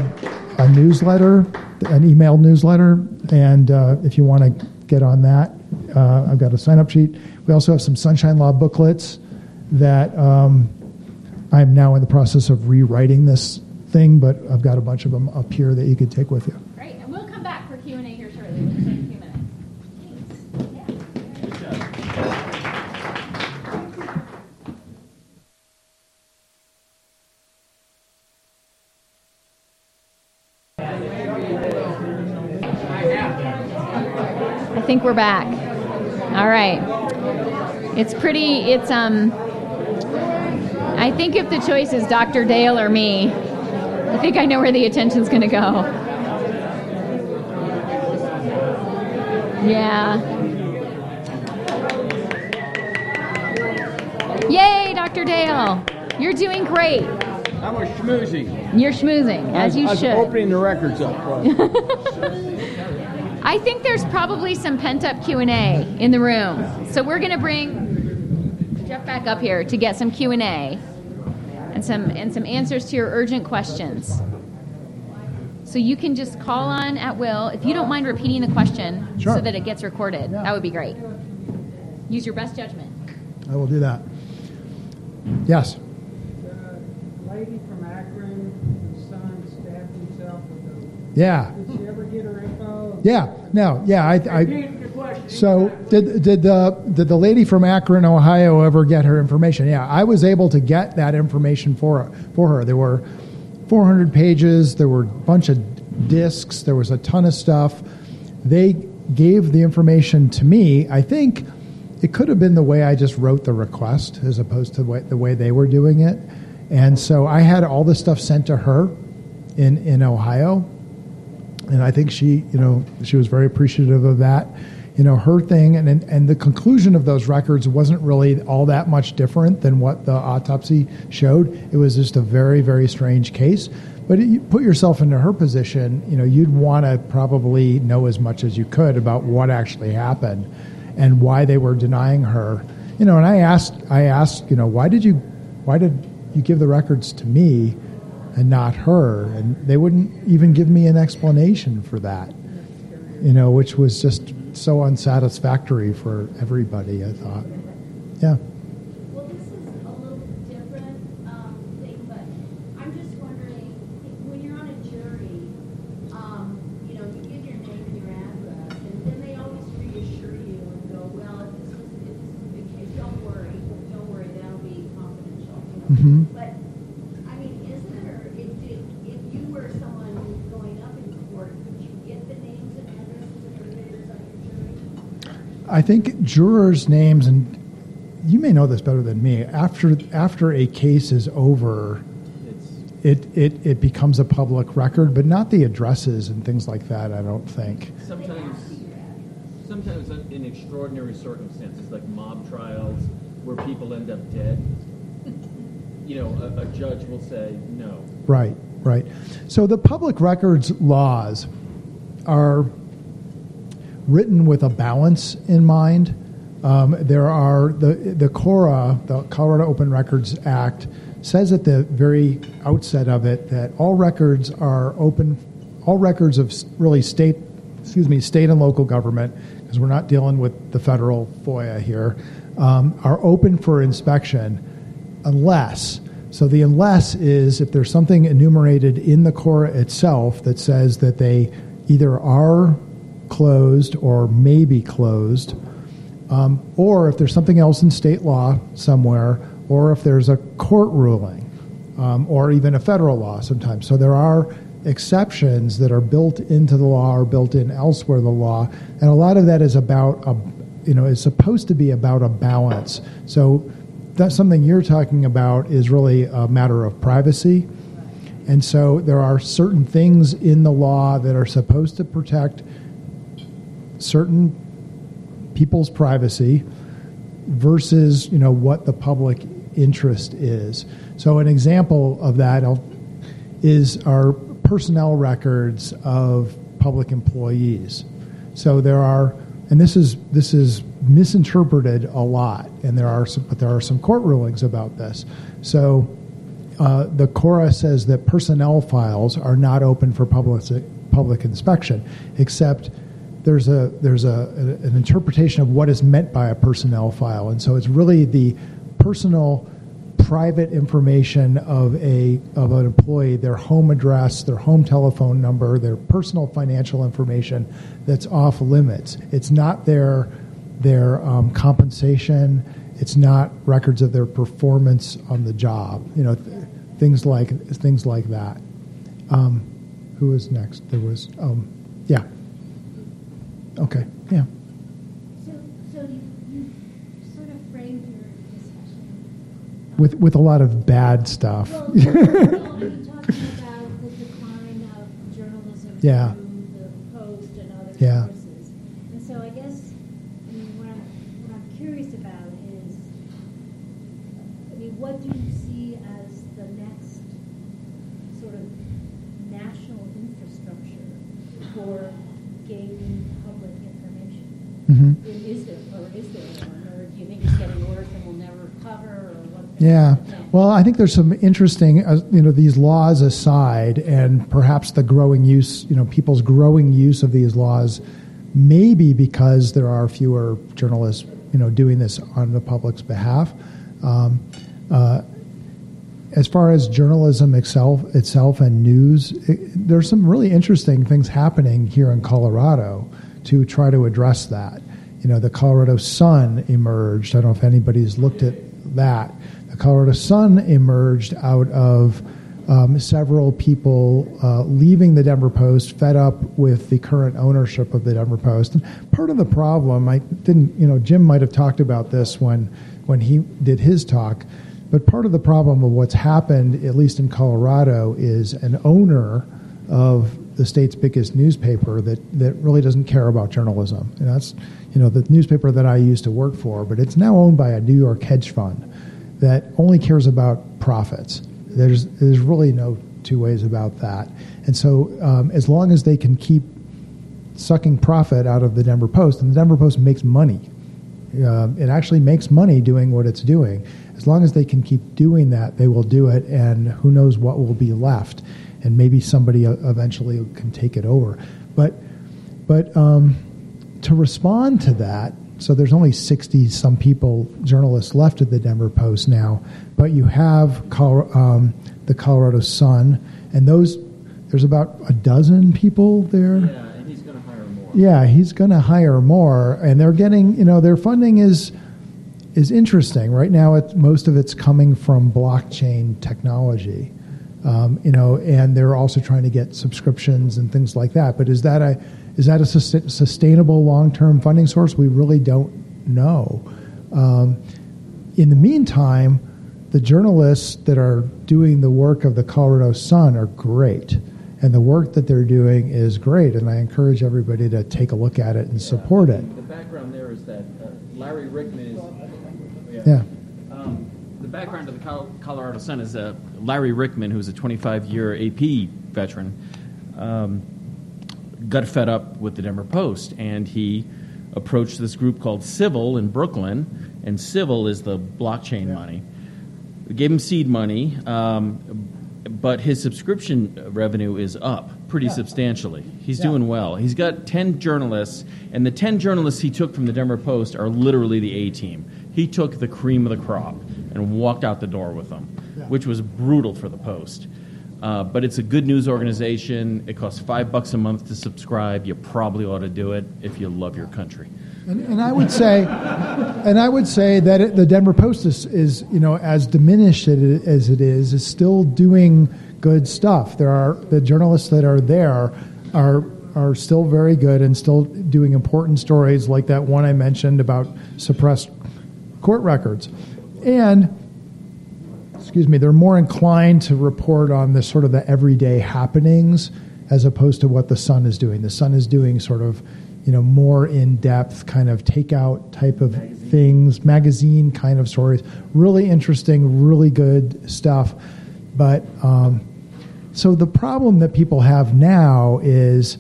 a newsletter, an email newsletter, and uh, if you want to get on that, uh, I've got a sign up sheet. We also have some Sunshine Law booklets that um, I'm now in the process of rewriting this thing, but I've got a bunch of them up here that you could take with you. Great, and we'll come back for Q and A here shortly. Think we're back. All right. It's pretty. It's um. I think if the choice is Dr. Dale or me, I think I know where the attention's going to go. Yeah. Yay, Dr. Dale. You're doing great. I'm a schmoozing. You're schmoozing, as you I was should. opening the records up. I think there's probably some pent-up Q&A in the room. So we're going to bring Jeff back up here to get some Q&A and some and some answers to your urgent questions. So you can just call on at will. If you don't mind repeating the question Sure. so that it gets recorded, Yeah. that would be great. Use your best judgment. I will do that. Yes. The lady from Akron, whose son stabbed himself with a. Yeah. Did she ever get her info? Yeah. No. Yeah. I. I Repeat the question. So did did the did the lady from Akron, Ohio, ever get her information? Yeah, I was able to get that information for for her. There were 400 pages. There were a bunch of discs. There was a ton of stuff. They gave the information to me. I think it could have been the way I just wrote the request as opposed to the way, the way they were doing it. And so I had all the stuff sent to her in in Ohio and I think she, you know, she was very appreciative of that. You know, her thing, and and, and the conclusion of those records wasn't really all that much different than what the autopsy showed. It was just a very, very strange case. But you put yourself into her position, you know, you'd want to probably know as much as you could about what actually happened and why they were denying her. You know, and I asked, I asked, you know, why did you, why did you give the records to me? And not her. And they wouldn't even give me an explanation for that, you know, which was just so unsatisfactory for everybody, I thought. Yeah. Well, I think jurors' names, and you may know this better than me, after, after a case is over, it, it, it becomes a public record, but not the addresses and things like that, I don't think. Sometimes, sometimes in extraordinary circumstances, like mob trials, where people end up dead, you know, a, a judge will say no. Right, right. So the public records laws are written with a balance in mind. Um, there are the the CORA, the Colorado Open Records Act, says at the very outset of it that all records are open, all records of really state, excuse me, state and local government, because we're not dealing with the federal FOIA here, um, are open for inspection unless. So the unless is if there's something enumerated in the Cora itself that says that they either are closed or may be closed, um, or if there's something else in state law somewhere, or if there's a court ruling, um, or even a federal law sometimes. So there are exceptions that are built into the law or built in elsewhere the law, and a lot of that is about a, you know, is supposed to be about a balance. So that's something you're talking about is really a matter of privacy. And so there are certain things in the law that are supposed to protect certain people's privacy versus you know what the public interest is. So an example of that is our personnel records of public employees. So there are, and this is this is misinterpreted a lot, and there are some, but there are some court rulings about this. So uh, the Cora says that personnel files are not open for public public inspection, except there's a there's a, an interpretation of what is meant by a personnel file, and so it's really the personal private information of a of an employee, their home address, their home telephone number, their personal financial information that's off limits. It's not their their um, compensation. It's not records of their performance on the job. You know, th- things like things like that. Um, next? There was, um, yeah. Okay, yeah. So, so you, you sort of framed your discussion. With with a lot of bad stuff. Well, no, no, I mean, talking about the decline of journalism Yeah. through the Post and other Yeah. sources. And so I guess, I mean, what I'm, what I'm curious about is, I mean, what do you see as the next sort of national infrastructure for gaining public information? Mhm. I- Is there, or is there one, or do you think it's getting worse and will never recover, or what? Yeah. Well, I think there's some interesting, uh, you know, these laws aside, and perhaps the growing use, you know, people's growing use of these laws, maybe because there are fewer journalists, you know, doing this on the public's behalf. Um, uh, as far as journalism itself, itself and news, it, there's some really interesting things happening here in Colorado to try to address that. You know, the Colorado Sun emerged. I don't know if anybody's looked at that. The Colorado Sun emerged out of um, several people uh, leaving the Denver Post, fed up with the current ownership of the Denver Post. And part of the problem, I didn't, you know, Jim might have talked about this when when he did his talk. But part of the problem of what's happened, at least in Colorado, is an owner of the state's biggest newspaper that, that really doesn't care about journalism. And that's, you know, the newspaper that I used to work for, but it's now owned by a New York hedge fund that only cares about profits. There's, there's really no two ways about that. And so um, as long as they can keep sucking profit out of the Denver Post, and the Denver Post makes money uh, it actually makes money doing what it's doing. As long as they can keep doing that, they will do it, and who knows what will be left. And maybe somebody eventually can take it over. But, but um, to respond to that, so there's only 60 some people, journalists left at the Denver Post now, but you have Col- um, the Colorado Sun, and those, there's about a dozen people there. Yeah, and he's going to hire more. Yeah, he's going to hire more, and they're getting, you know, their funding is is interesting right now. It, most of it's coming from blockchain technology, um, you know, and they're also trying to get subscriptions and things like that. But is that a is that a sus- sustainable long term funding source? We really don't know. Um, in the meantime, the journalists that are doing the work of the Colorado Sun are great. And the work that they're doing is great, and I encourage everybody to take a look at it and support it. The background there is that uh, Larry Ryckman is. Yeah. Um, the background of the Colorado Sun is uh, Larry Ryckman, who's a 25 year AP veteran, um, got fed up with the Denver Post, and he approached this group called Civil in Brooklyn, and Civil is the blockchain money. We gave him seed money, um, but his subscription revenue is up pretty substantially. He's Yeah. doing well. He's got 10 journalists, and the 10 journalists he took from the Denver Post are literally the A team. He took the cream of the crop and walked out the door with them, Yeah. which was brutal for the Post. Uh, but it's a good news organization. It costs five bucks a month to subscribe. You probably ought to do it if you love your country. And, and I would say, and I would say that it, the Denver Post is, is, you know, as diminished as it is, is still doing good stuff. There are the journalists that are there are are still very good and still doing important stories like that one I mentioned about suppressed court records, and excuse me, they're more inclined to report on the sort of the everyday happenings as opposed to what the Sun is doing. The Sun is doing sort of, you know, more in depth kind of takeout type of things, magazine kind of stories. Really interesting, really good stuff. But um, so the problem that people have now is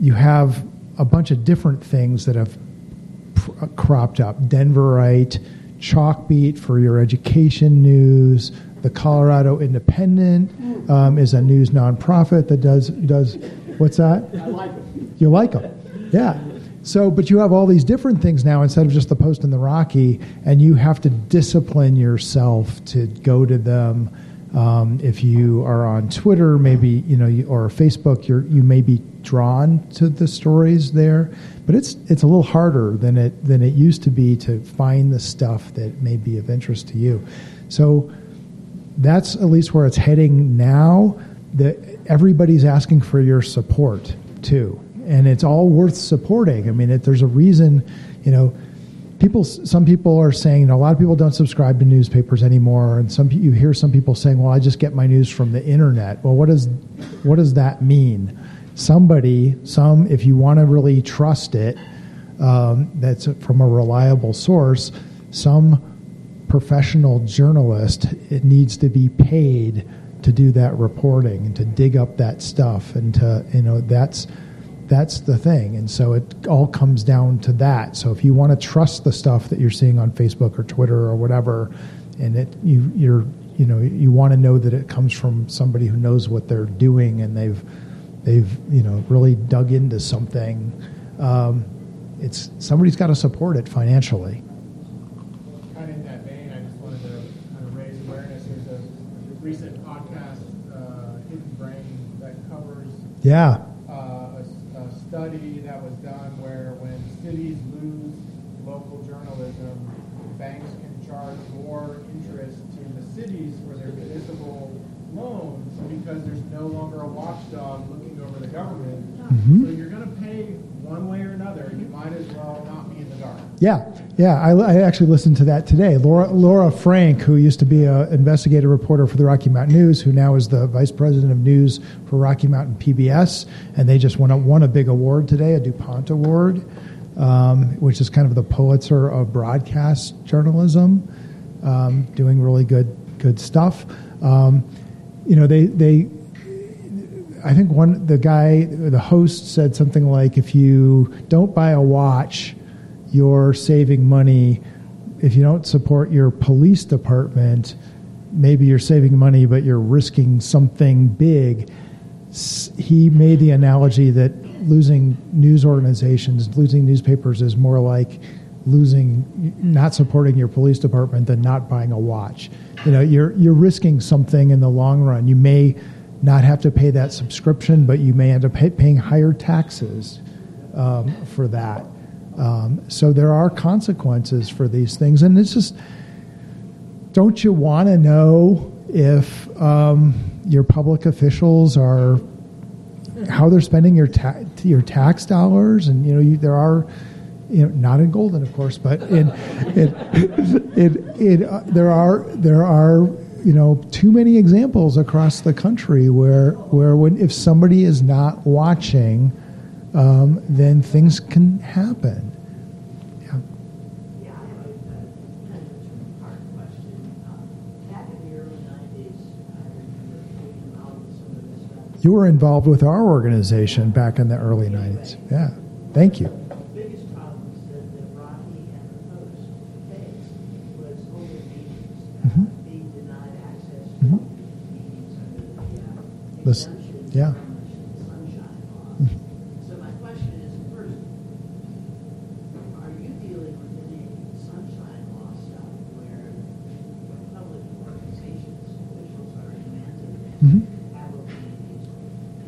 you have a bunch of different things that have pr- cropped up. Denverite, Chalkbeat for your education news. The Colorado Independent um, is a news nonprofit that does does what's that? I like it. You like them, yeah. So, but you have all these different things now instead of just the Post and the Rocky, and you have to discipline yourself to go to them. Um, if you are on Twitter, maybe you know, you, or Facebook, you're you may be drawn to the stories there, but it's it's a little harder than it than it used to be to find the stuff that may be of interest to you. So that's at least where it's heading now. That everybody's asking for your support too, and it's all worth supporting. I mean, it, there's a reason, you know. People, some people are saying, you know, a lot of people don't subscribe to newspapers anymore, and some you hear some people saying, "Well, I just get my news from the internet." Well, what does what does that mean? Somebody, some, if you want to really trust it, um, that's from a reliable source. Some professional journalist it needs to be paid to do that reporting and to dig up that stuff and to you know that's that's the thing and so it all comes down to that so if you want to trust the stuff that you're seeing on facebook or twitter or whatever and it you you're you know you want to know that it comes from somebody who knows what they're doing and they've they've you know really dug into something. Um, it's somebody's got to support it financially. Kind of in that vein, I just wanted to kind of raise awareness. There's a recent podcast, uh, Hidden Brain, that covers yeah. uh, a, a study that was done where when cities lose local journalism, banks can charge more interest to the cities for their municipal loans because there's no longer a watchdog looking over the government. So you're going to pay one way or another. You might as well not be in the dark. Yeah, yeah. I, I actually listened to that today. Laura, Laura Frank, who used to be an investigative reporter for the Rocky Mountain News, who now is the vice president of news for Rocky Mountain PBS, and they just won a, won a big award today, a DuPont Award, um, which is kind of the Pulitzer of broadcast journalism, um, doing really good good stuff. Um, you know, they they I think one the guy the host said something like if you don't buy a watch you're saving money. If you don't support your police department maybe you're saving money but you're risking something big. He made the analogy that losing news organizations losing newspapers is more like losing not supporting your police department than not buying a watch. You know you're you're risking something in the long run. You may not have to pay that subscription, but you may end up pay, paying higher taxes um, for that. Um, so there are consequences for these things, and it's just don't you want to know if um, your public officials are how they're spending your ta- your tax dollars, and you know you, there are. You know, not in Golden, of course, but in, in, in uh, there are there are you know too many examples across the country where where when if somebody is not watching, um, then things can happen. Yeah. Yeah, I have a, a kind of a two-part question. Back in the early nineties, I remember getting involved with some of this stuff. You were involved with our organization back in the early '90s. Yeah, thank you. The biggest problems that, that Rocky and the Post faced was open meetings, uh, Mhm. being denied access to Mhm. meetings under the yeah. from the Sunshine Law. Mhm. So my question is, first, are you dealing with any Sunshine Law stuff where public organizations, officials are demanded Mhm. to have open meetings?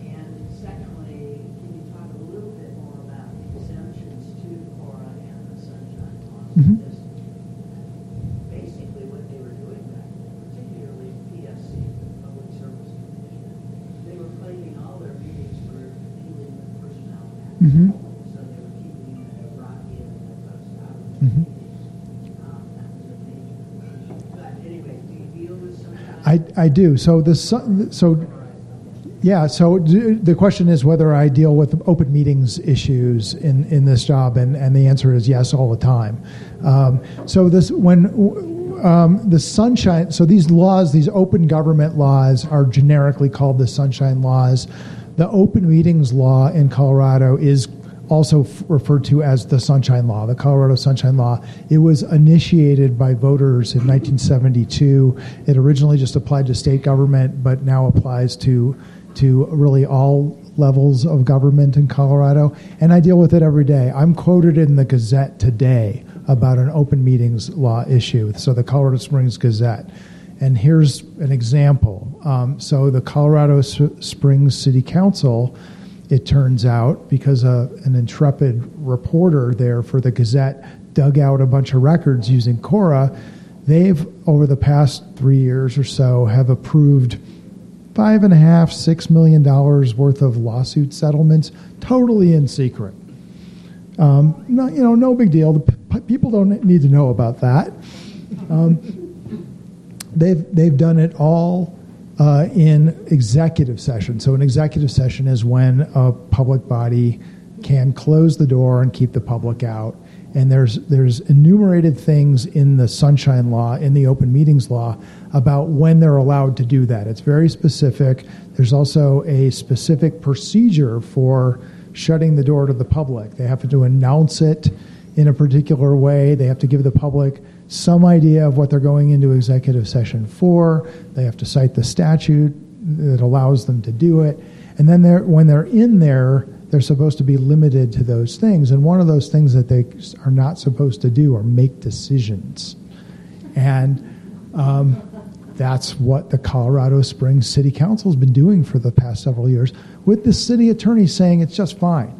And secondly, can you talk a little bit more about the exemptions to Cora and the Sunshine Law? Mhm. Because basically what they were doing back then, particularly PSC, the Public Service Commission, they were claiming all their meetings were dealing with personnel matters. Mhm. So they were keeping the Rocky and the Post out of the Mhm. meetings. Um, that was a major issue. But anyway, do you deal with some kind I, do. So the so yeah. So the question is whether I deal with open meetings issues in, in this job, and, and the answer is yes all the time. Um, so this when um, the sunshine. So these laws, these open government laws, are generically called the sunshine laws. The open meetings law in Colorado is also f- referred to as the Sunshine Law, the Colorado Sunshine Law. It was initiated by voters in 1972. It originally just applied to state government, but now applies to to really all levels of government in Colorado, and I deal with it every day. I'm quoted in the Gazette today about an open meetings law issue, so the Colorado Springs Gazette. And here's an example. Um, so the Colorado S- Springs City Council, it turns out, because uh, an intrepid reporter there for the Gazette dug out a bunch of records using Cora, they've over the past three years or so have approved five and a half, six million dollars worth of lawsuit settlements, totally in secret. Um, no, you know, no big deal. The people don't need to know about that. Um, they've they've done it all uh, in executive session. So an executive session is when a public body can close the door and keep the public out. And there's there's enumerated things in the Sunshine Law, in the Open Meetings Law, about when they're allowed to do that. It's very specific. There's also a specific procedure for shutting the door to the public. They have to announce it in a particular way. They have to give the public some idea of what they're going into executive session for. They have to cite the statute that allows them to do it. And then they're, when they're in there, they're supposed to be limited to those things. And one of those things that they are not supposed to do are make decisions. And um, that's what the Colorado Springs City Council has been doing for the past several years, with the city attorney saying it's just fine.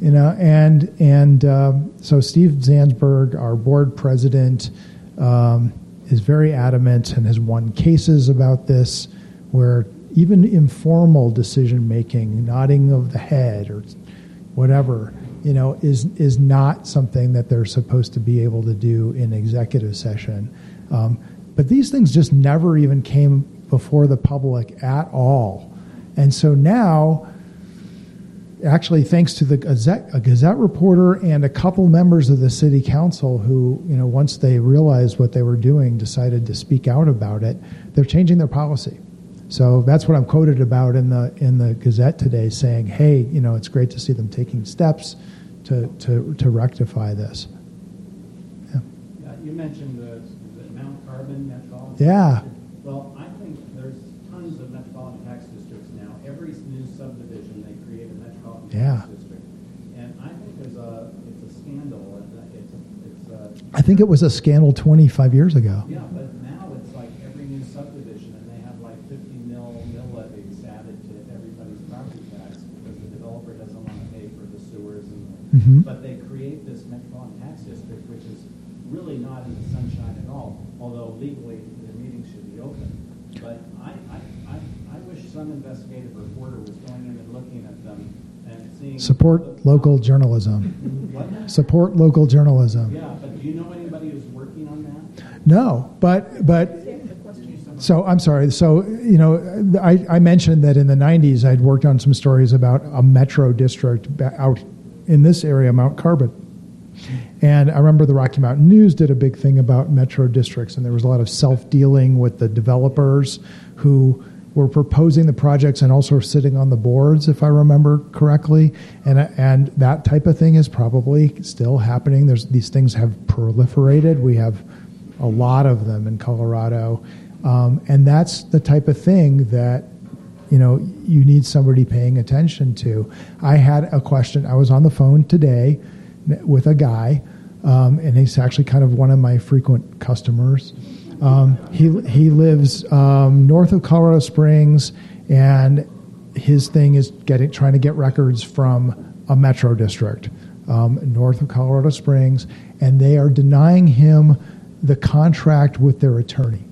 You know, and and um, so Steve Zansberg, our board president, um, is very adamant and has won cases about this, where even informal decision making, nodding of the head or whatever, you know, is is not something that they're supposed to be able to do in executive session. Um, but these things just never even came before the public at all, and so now actually thanks to the Gazette, a Gazette reporter and a couple members of the city council who, you know, once they realized what they were doing, decided to speak out about it. They're changing their policy. So that's what I'm quoted about in the in the Gazette today, saying, "Hey, you know, it's great to see them taking steps to to, to rectify this." Yeah, you mentioned the, the Mount Carbon metropolitan. Yeah. Well, I think there's tons of metropolitan tax districts now. Every new subdivision, they create a metropolitan Yeah. and I think there's a it's a scandal. and It's a, it's uh, think it was a scandal 25 years ago. yeah, but now it's like every new subdivision, and they have like 50 mil mill levies added to everybody's property tax because the developer doesn't want to pay for the sewers and. The, Mhm. But they create this metropolitan tax district, which is really not in the sunshine at all. Although legally the meetings should be open. But I, I, I, I wish some investigative reporter was going in and looking at them and seeing. Support local journalism. What? Support local journalism. Yeah, but do you know anybody who's working on that? No, but but so I'm sorry. So you know, I, I mentioned that in the '90s I'd worked on some stories about a metro district out in this area, Mount Carbon, and I remember the Rocky Mountain News did a big thing about metro districts, and there was a lot of self-dealing with the developers who were proposing the projects and also sitting on the boards, if I remember correctly, and and that type of thing is probably still happening. There's these things have proliferated. We have a lot of them in Colorado, um, and that's the type of thing that you know you need somebody paying attention to. I had a question. I was on the phone today with a guy, um, and he's actually kind of one of my frequent customers. Um, he he lives um, north of Colorado Springs, and his thing is getting trying to get records from a metro district um, north of Colorado Springs, and they are denying him the contract with their attorney.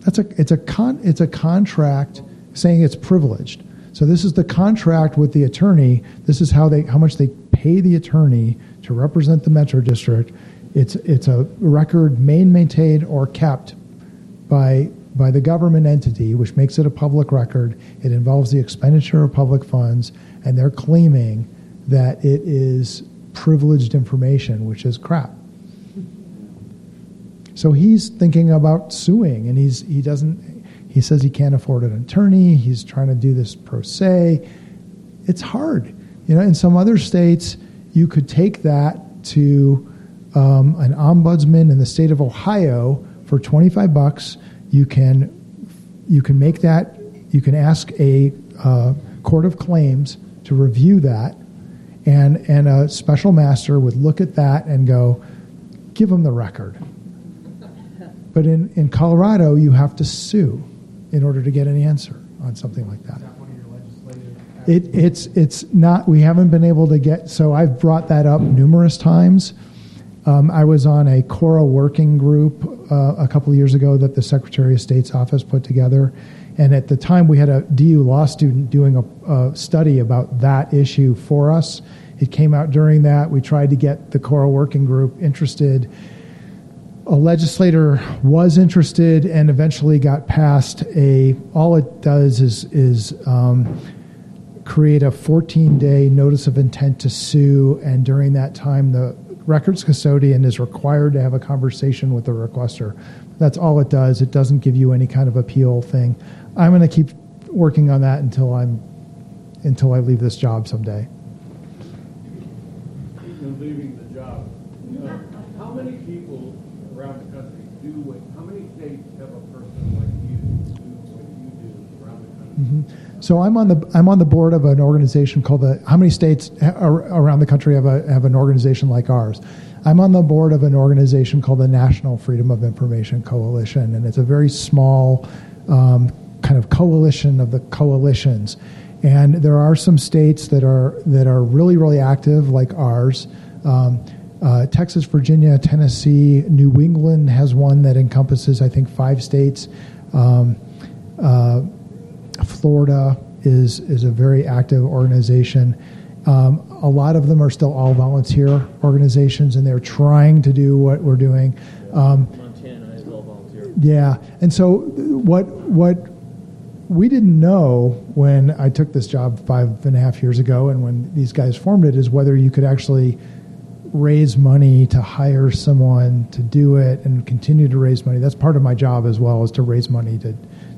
That's a it's a con it's a contract saying it's privileged. So this is the contract with the attorney. This is how they how much they pay the attorney to represent the metro district. It's it's a record main maintained, or kept by by the government entity, which makes it a public record. It involves the expenditure of public funds, and they're claiming that it is privileged information, which is crap. So he's thinking about suing, and he's he doesn't. He says he can't afford an attorney. He's trying to do this pro se. It's hard, you know. In some other states, you could take that to um, an ombudsman in the state of Ohio for twenty five bucks. You can you can make that. You can ask a uh, Court of Claims to review that, and and a special master would look at that and go, give them the record. But in, in Colorado, you have to sue in order to get an answer on something like that. It, it's it's not. We haven't been able to get. So I've brought that up numerous times. Um, I was on a Cora working group uh, a couple of years ago that the Secretary of State's office put together, and at the time we had a DU law student doing a, a study about that issue for us. It came out during that. We tried to get the Cora working group interested. A legislator was interested and eventually got passed a. All it does is is um, create a 14 day notice of intent to sue, and during that time, the records custodian is required to have a conversation with the requester. That's all it does. It doesn't give you any kind of appeal thing. I'm going to keep working on that until I'm until I leave this job someday. Leaving the job, uh, how many people around the country do what, how many states have a person like you do what you do around the country? So I'm on the I'm on the board of an organization called the. How many states around the country have a have an organization like ours? I'm on the board of an organization called the National Freedom of Information Coalition, and it's a very small um, kind of coalition of the coalitions. And there are some states that are that are really really active, like ours. Um, uh, Texas, Virginia, Tennessee, New England has one that encompasses, I think, five states. Um, uh, Florida is is a very active organization. Um, a lot of them are still all volunteer organizations, and they're trying to do what we're doing. Um, Montana is all volunteer. yeah, and so what what we didn't know when I took this job five and a half years ago, and when these guys formed it, is whether you could actually raise money to hire someone to do it and continue to raise money. That's part of my job as well, is to raise money to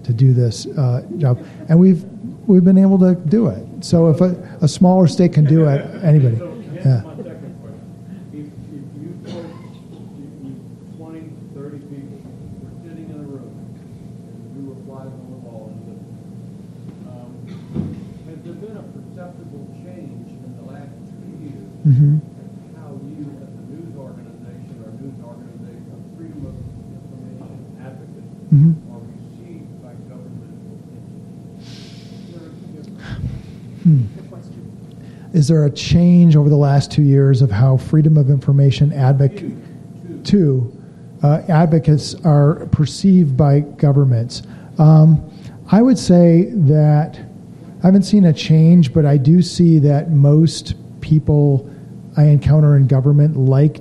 to do this uh, job, and we've we've been able to do it. So if a, a smaller state can do it, anybody. Yeah. my second question. If, if you put, you, you, 20, 30 people were sitting in a room, and you were flies on the wall, and the, um, has there been a perceptible change in the last two years hmm in how you, as a news organization or news organization, a freedom of information advocate, Mhm. are received by government entities? Is there a difference? Is there a change over the last two years of how freedom of information advocate two uh, advocates are perceived by governments? Um, I would say that I haven't seen a change, but I do see that most people I encounter in government like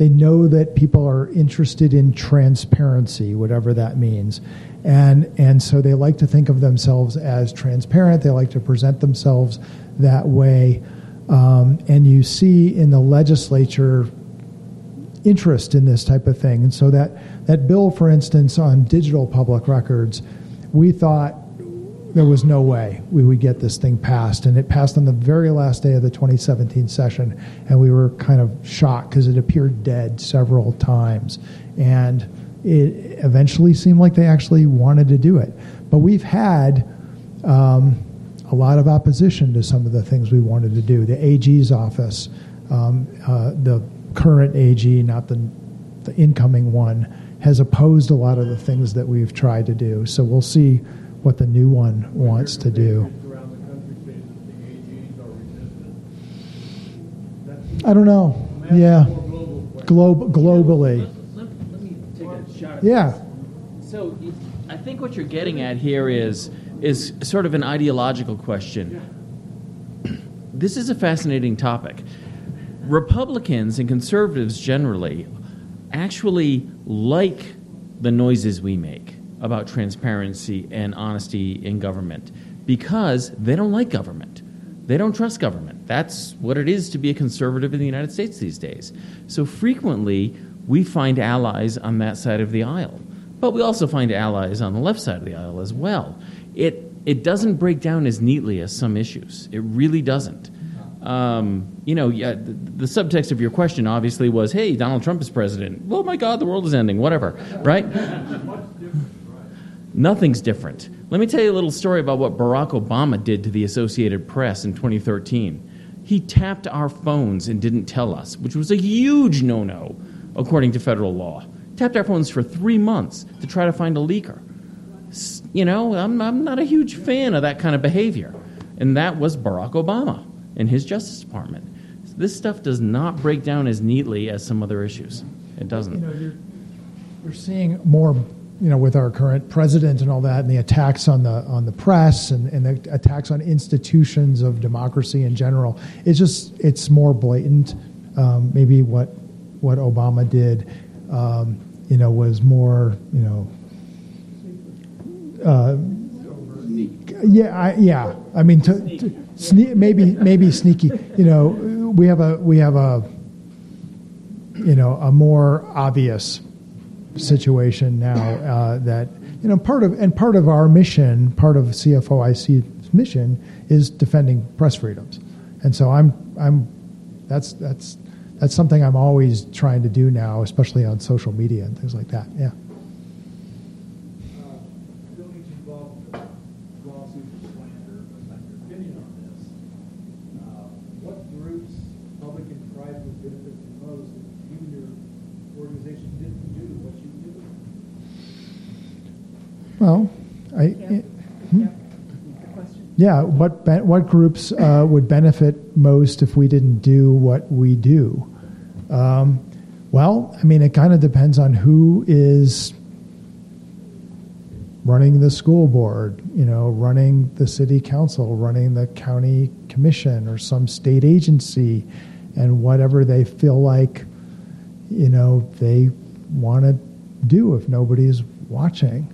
they know that people are interested in transparency, whatever that means. And, and so they like to think of themselves as transparent. They like to present themselves that way. Um, and you see in the legislature interest in this type of thing. And so that, that bill, for instance, on digital public records, we thought there was no way we would get this thing passed. And it passed on the very last day of the 2017 session. And we were kind of shocked because it appeared dead several times. And it eventually seemed like they actually wanted to do it. But we've had um, a lot of opposition to some of the things we wanted to do. The AG's office, um, uh, the current AG, not the, the incoming one, has opposed a lot of the things that we've tried to do. So we'll see what the new one wants to do. Around the country say that the AGs are resistant. That's I don't know. Yeah. Globe, globally. Let, let me take a shot at Yeah. this. So I think what you're getting at here is is sort of an ideological question. This is a fascinating topic. Republicans and conservatives generally actually like the noises we make about transparency and honesty in government because they don't like government. They don't trust government. That's what it is to be a conservative in the United States these days. So frequently, we find allies on that side of the aisle. But we also find allies on the left side of the aisle as well. It, it doesn't break down as neatly as some issues. It really doesn't. Um, you know, yeah, the, the subtext of your question obviously was, hey, Donald Trump is president. Oh my God, the world is ending, whatever, right? Nothing's different. Let me tell you a little story about what Barack Obama did to the Associated Press in 2013. He tapped our phones and didn't tell us, which was a huge no no, according to federal law. Tapped our phones for three months to try to find a leaker. You know, I'm, I'm not a huge fan of that kind of behavior. And that was Barack Obama and his Justice Department. This stuff does not break down as neatly as some other issues. It doesn't. you know, you're, you're seeing more, you know, with our current president and all that, and the attacks on the on the press and, and the attacks on institutions of democracy in general. It's just it's more blatant. Um, maybe what what Obama did, um, you know, was more, you know. Uh, yeah, I, yeah. I mean, to, to sne- maybe maybe sneaky. You know, we have a we have a you know a more obvious situation now uh, that you know part of and part of our mission, part of CFOIC's mission is defending press freedoms, and so I'm I'm that's that's that's something I'm always trying to do now, especially on social media and things like that. Yeah. Uh, Don't need to involve lawsuits or slander, but like your opinion on this. Uh, What groups, public and private, would benefit the most if you and your organization didn't do what you do? Well, I. Yeah, what be- what groups uh, would benefit most if we didn't do what we do? Um, well, I mean, it kind of depends on who is running the school board, you know, running the city council, running the county commission or some state agency, and whatever they feel like, you know, they want to do if nobody's watching.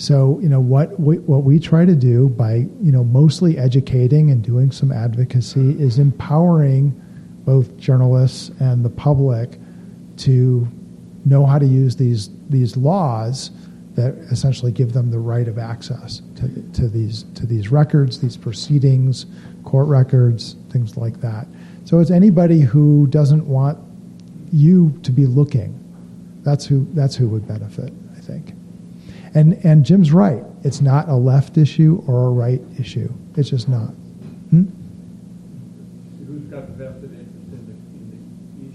So, you know, what we, what we try to do by, you know, mostly educating and doing some advocacy is empowering both journalists and the public to know how to use these these laws that essentially give them the right of access to, to these to these records, these proceedings, court records, things like that. So it's anybody who doesn't want you to be looking. That's who that's who would benefit, I think. And and Jim's right. It's not a left issue or a right issue. It's just not. Hmm? Who's got the vested interest in the, in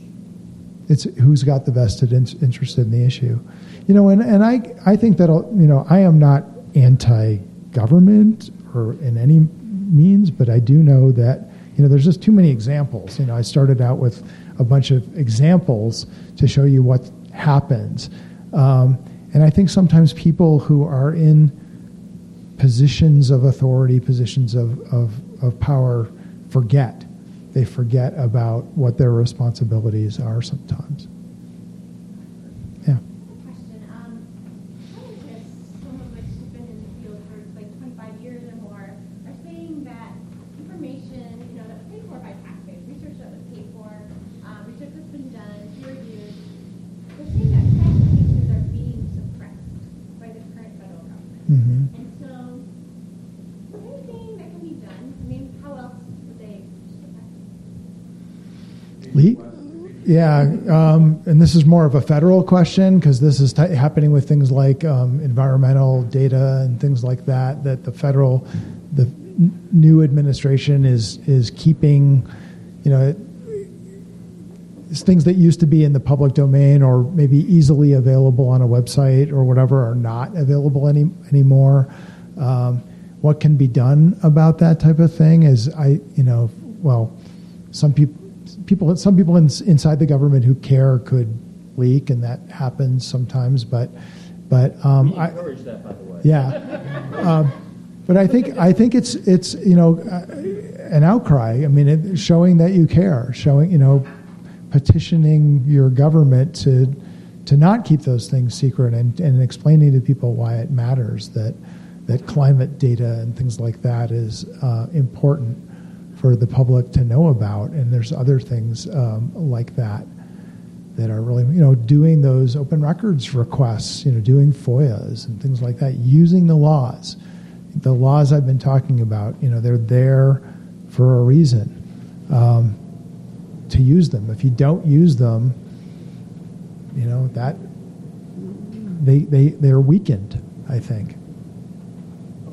the issue? It's who's got the vested in, interest in the issue. You know, and, and I I think that you know I am not anti-government or in any means, but I do know that you know there's just too many examples. You know, I started out with a bunch of examples to show you what happens, um, and I think sometimes people who are in positions of authority, positions of, of, of power, forget. They forget about what their responsibilities are sometimes. Yeah. Question, um, scientists, some of which have been in the field for like twenty-five years or more, are saying that information, you know, that was paid for by taxpayers, research that was paid for, uh, research that's been done, peer reviewed, they're saying that fact cases are being suppressed by the current federal government. Mhm. And so, is there anything that can be done? I mean, how else would they suppress? Lee? Yeah, um, and this is more of a federal question because this is t- happening with things like um, environmental data and things like that. That the federal, the n- new administration is is keeping, you know, it, things that used to be in the public domain or maybe easily available on a website or whatever are not available any anymore. Um, what can be done about that type of thing is I, you know, well, some people, people, some people in, inside the government who care could leak, and that happens sometimes. But, but um, I, encourage that, by the way. yeah. Um, but I think I think it's it's you know uh, an outcry. I mean, it, showing that you care, showing you know, petitioning your government to to not keep those things secret and, and explaining to people why it matters that that climate data and things like that is uh, important for the public to know about. And there's other things um, like that that are really, you know, doing those open records requests, you know, doing FOIAs and things like that, using the laws. The laws I've been talking about, you know, they're there for a reason um, to use them. If you don't use them, you know, that they, they, they're weakened, I think.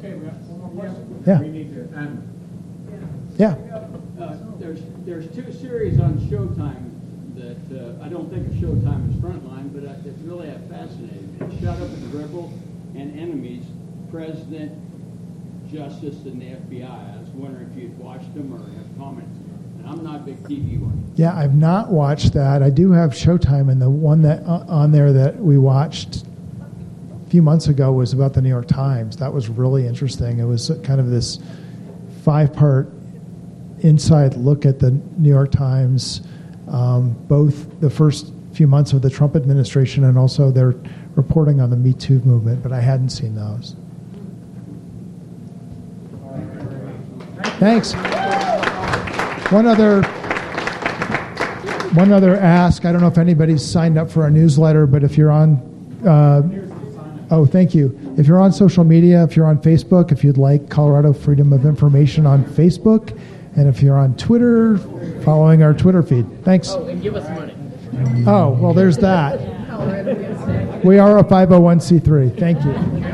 Yeah. We have one more question. we need to end. Yeah. Uh, There's, there's two series on Showtime that, uh, I don't think of Showtime as Frontline, but that really fascinated me. Shut Up and Dribble and Enemies, President, Justice, and the FBI. I was wondering if you'd watched them or have comments. And I'm not a big TV one. Yeah, I've not watched that. I do have Showtime, and the one that uh, on there that we watched a few months ago was about the New York Times. That was really interesting. It was kind of this five-part inside look at the New York Times, um, both the first few months of the Trump administration and also their reporting on the Me Too movement. But I hadn't seen those. Thanks. One other one other ask. I don't know if anybody's signed up for our newsletter, but if you're on, uh, oh, thank you. If you're on social media, if you're on Facebook, if you'd like Colorado Freedom of Information on Facebook, and if you're on Twitter, following our Twitter feed. Thanks. Oh, and give us money. Oh, well, there's that. We are a 501c3. Thank you.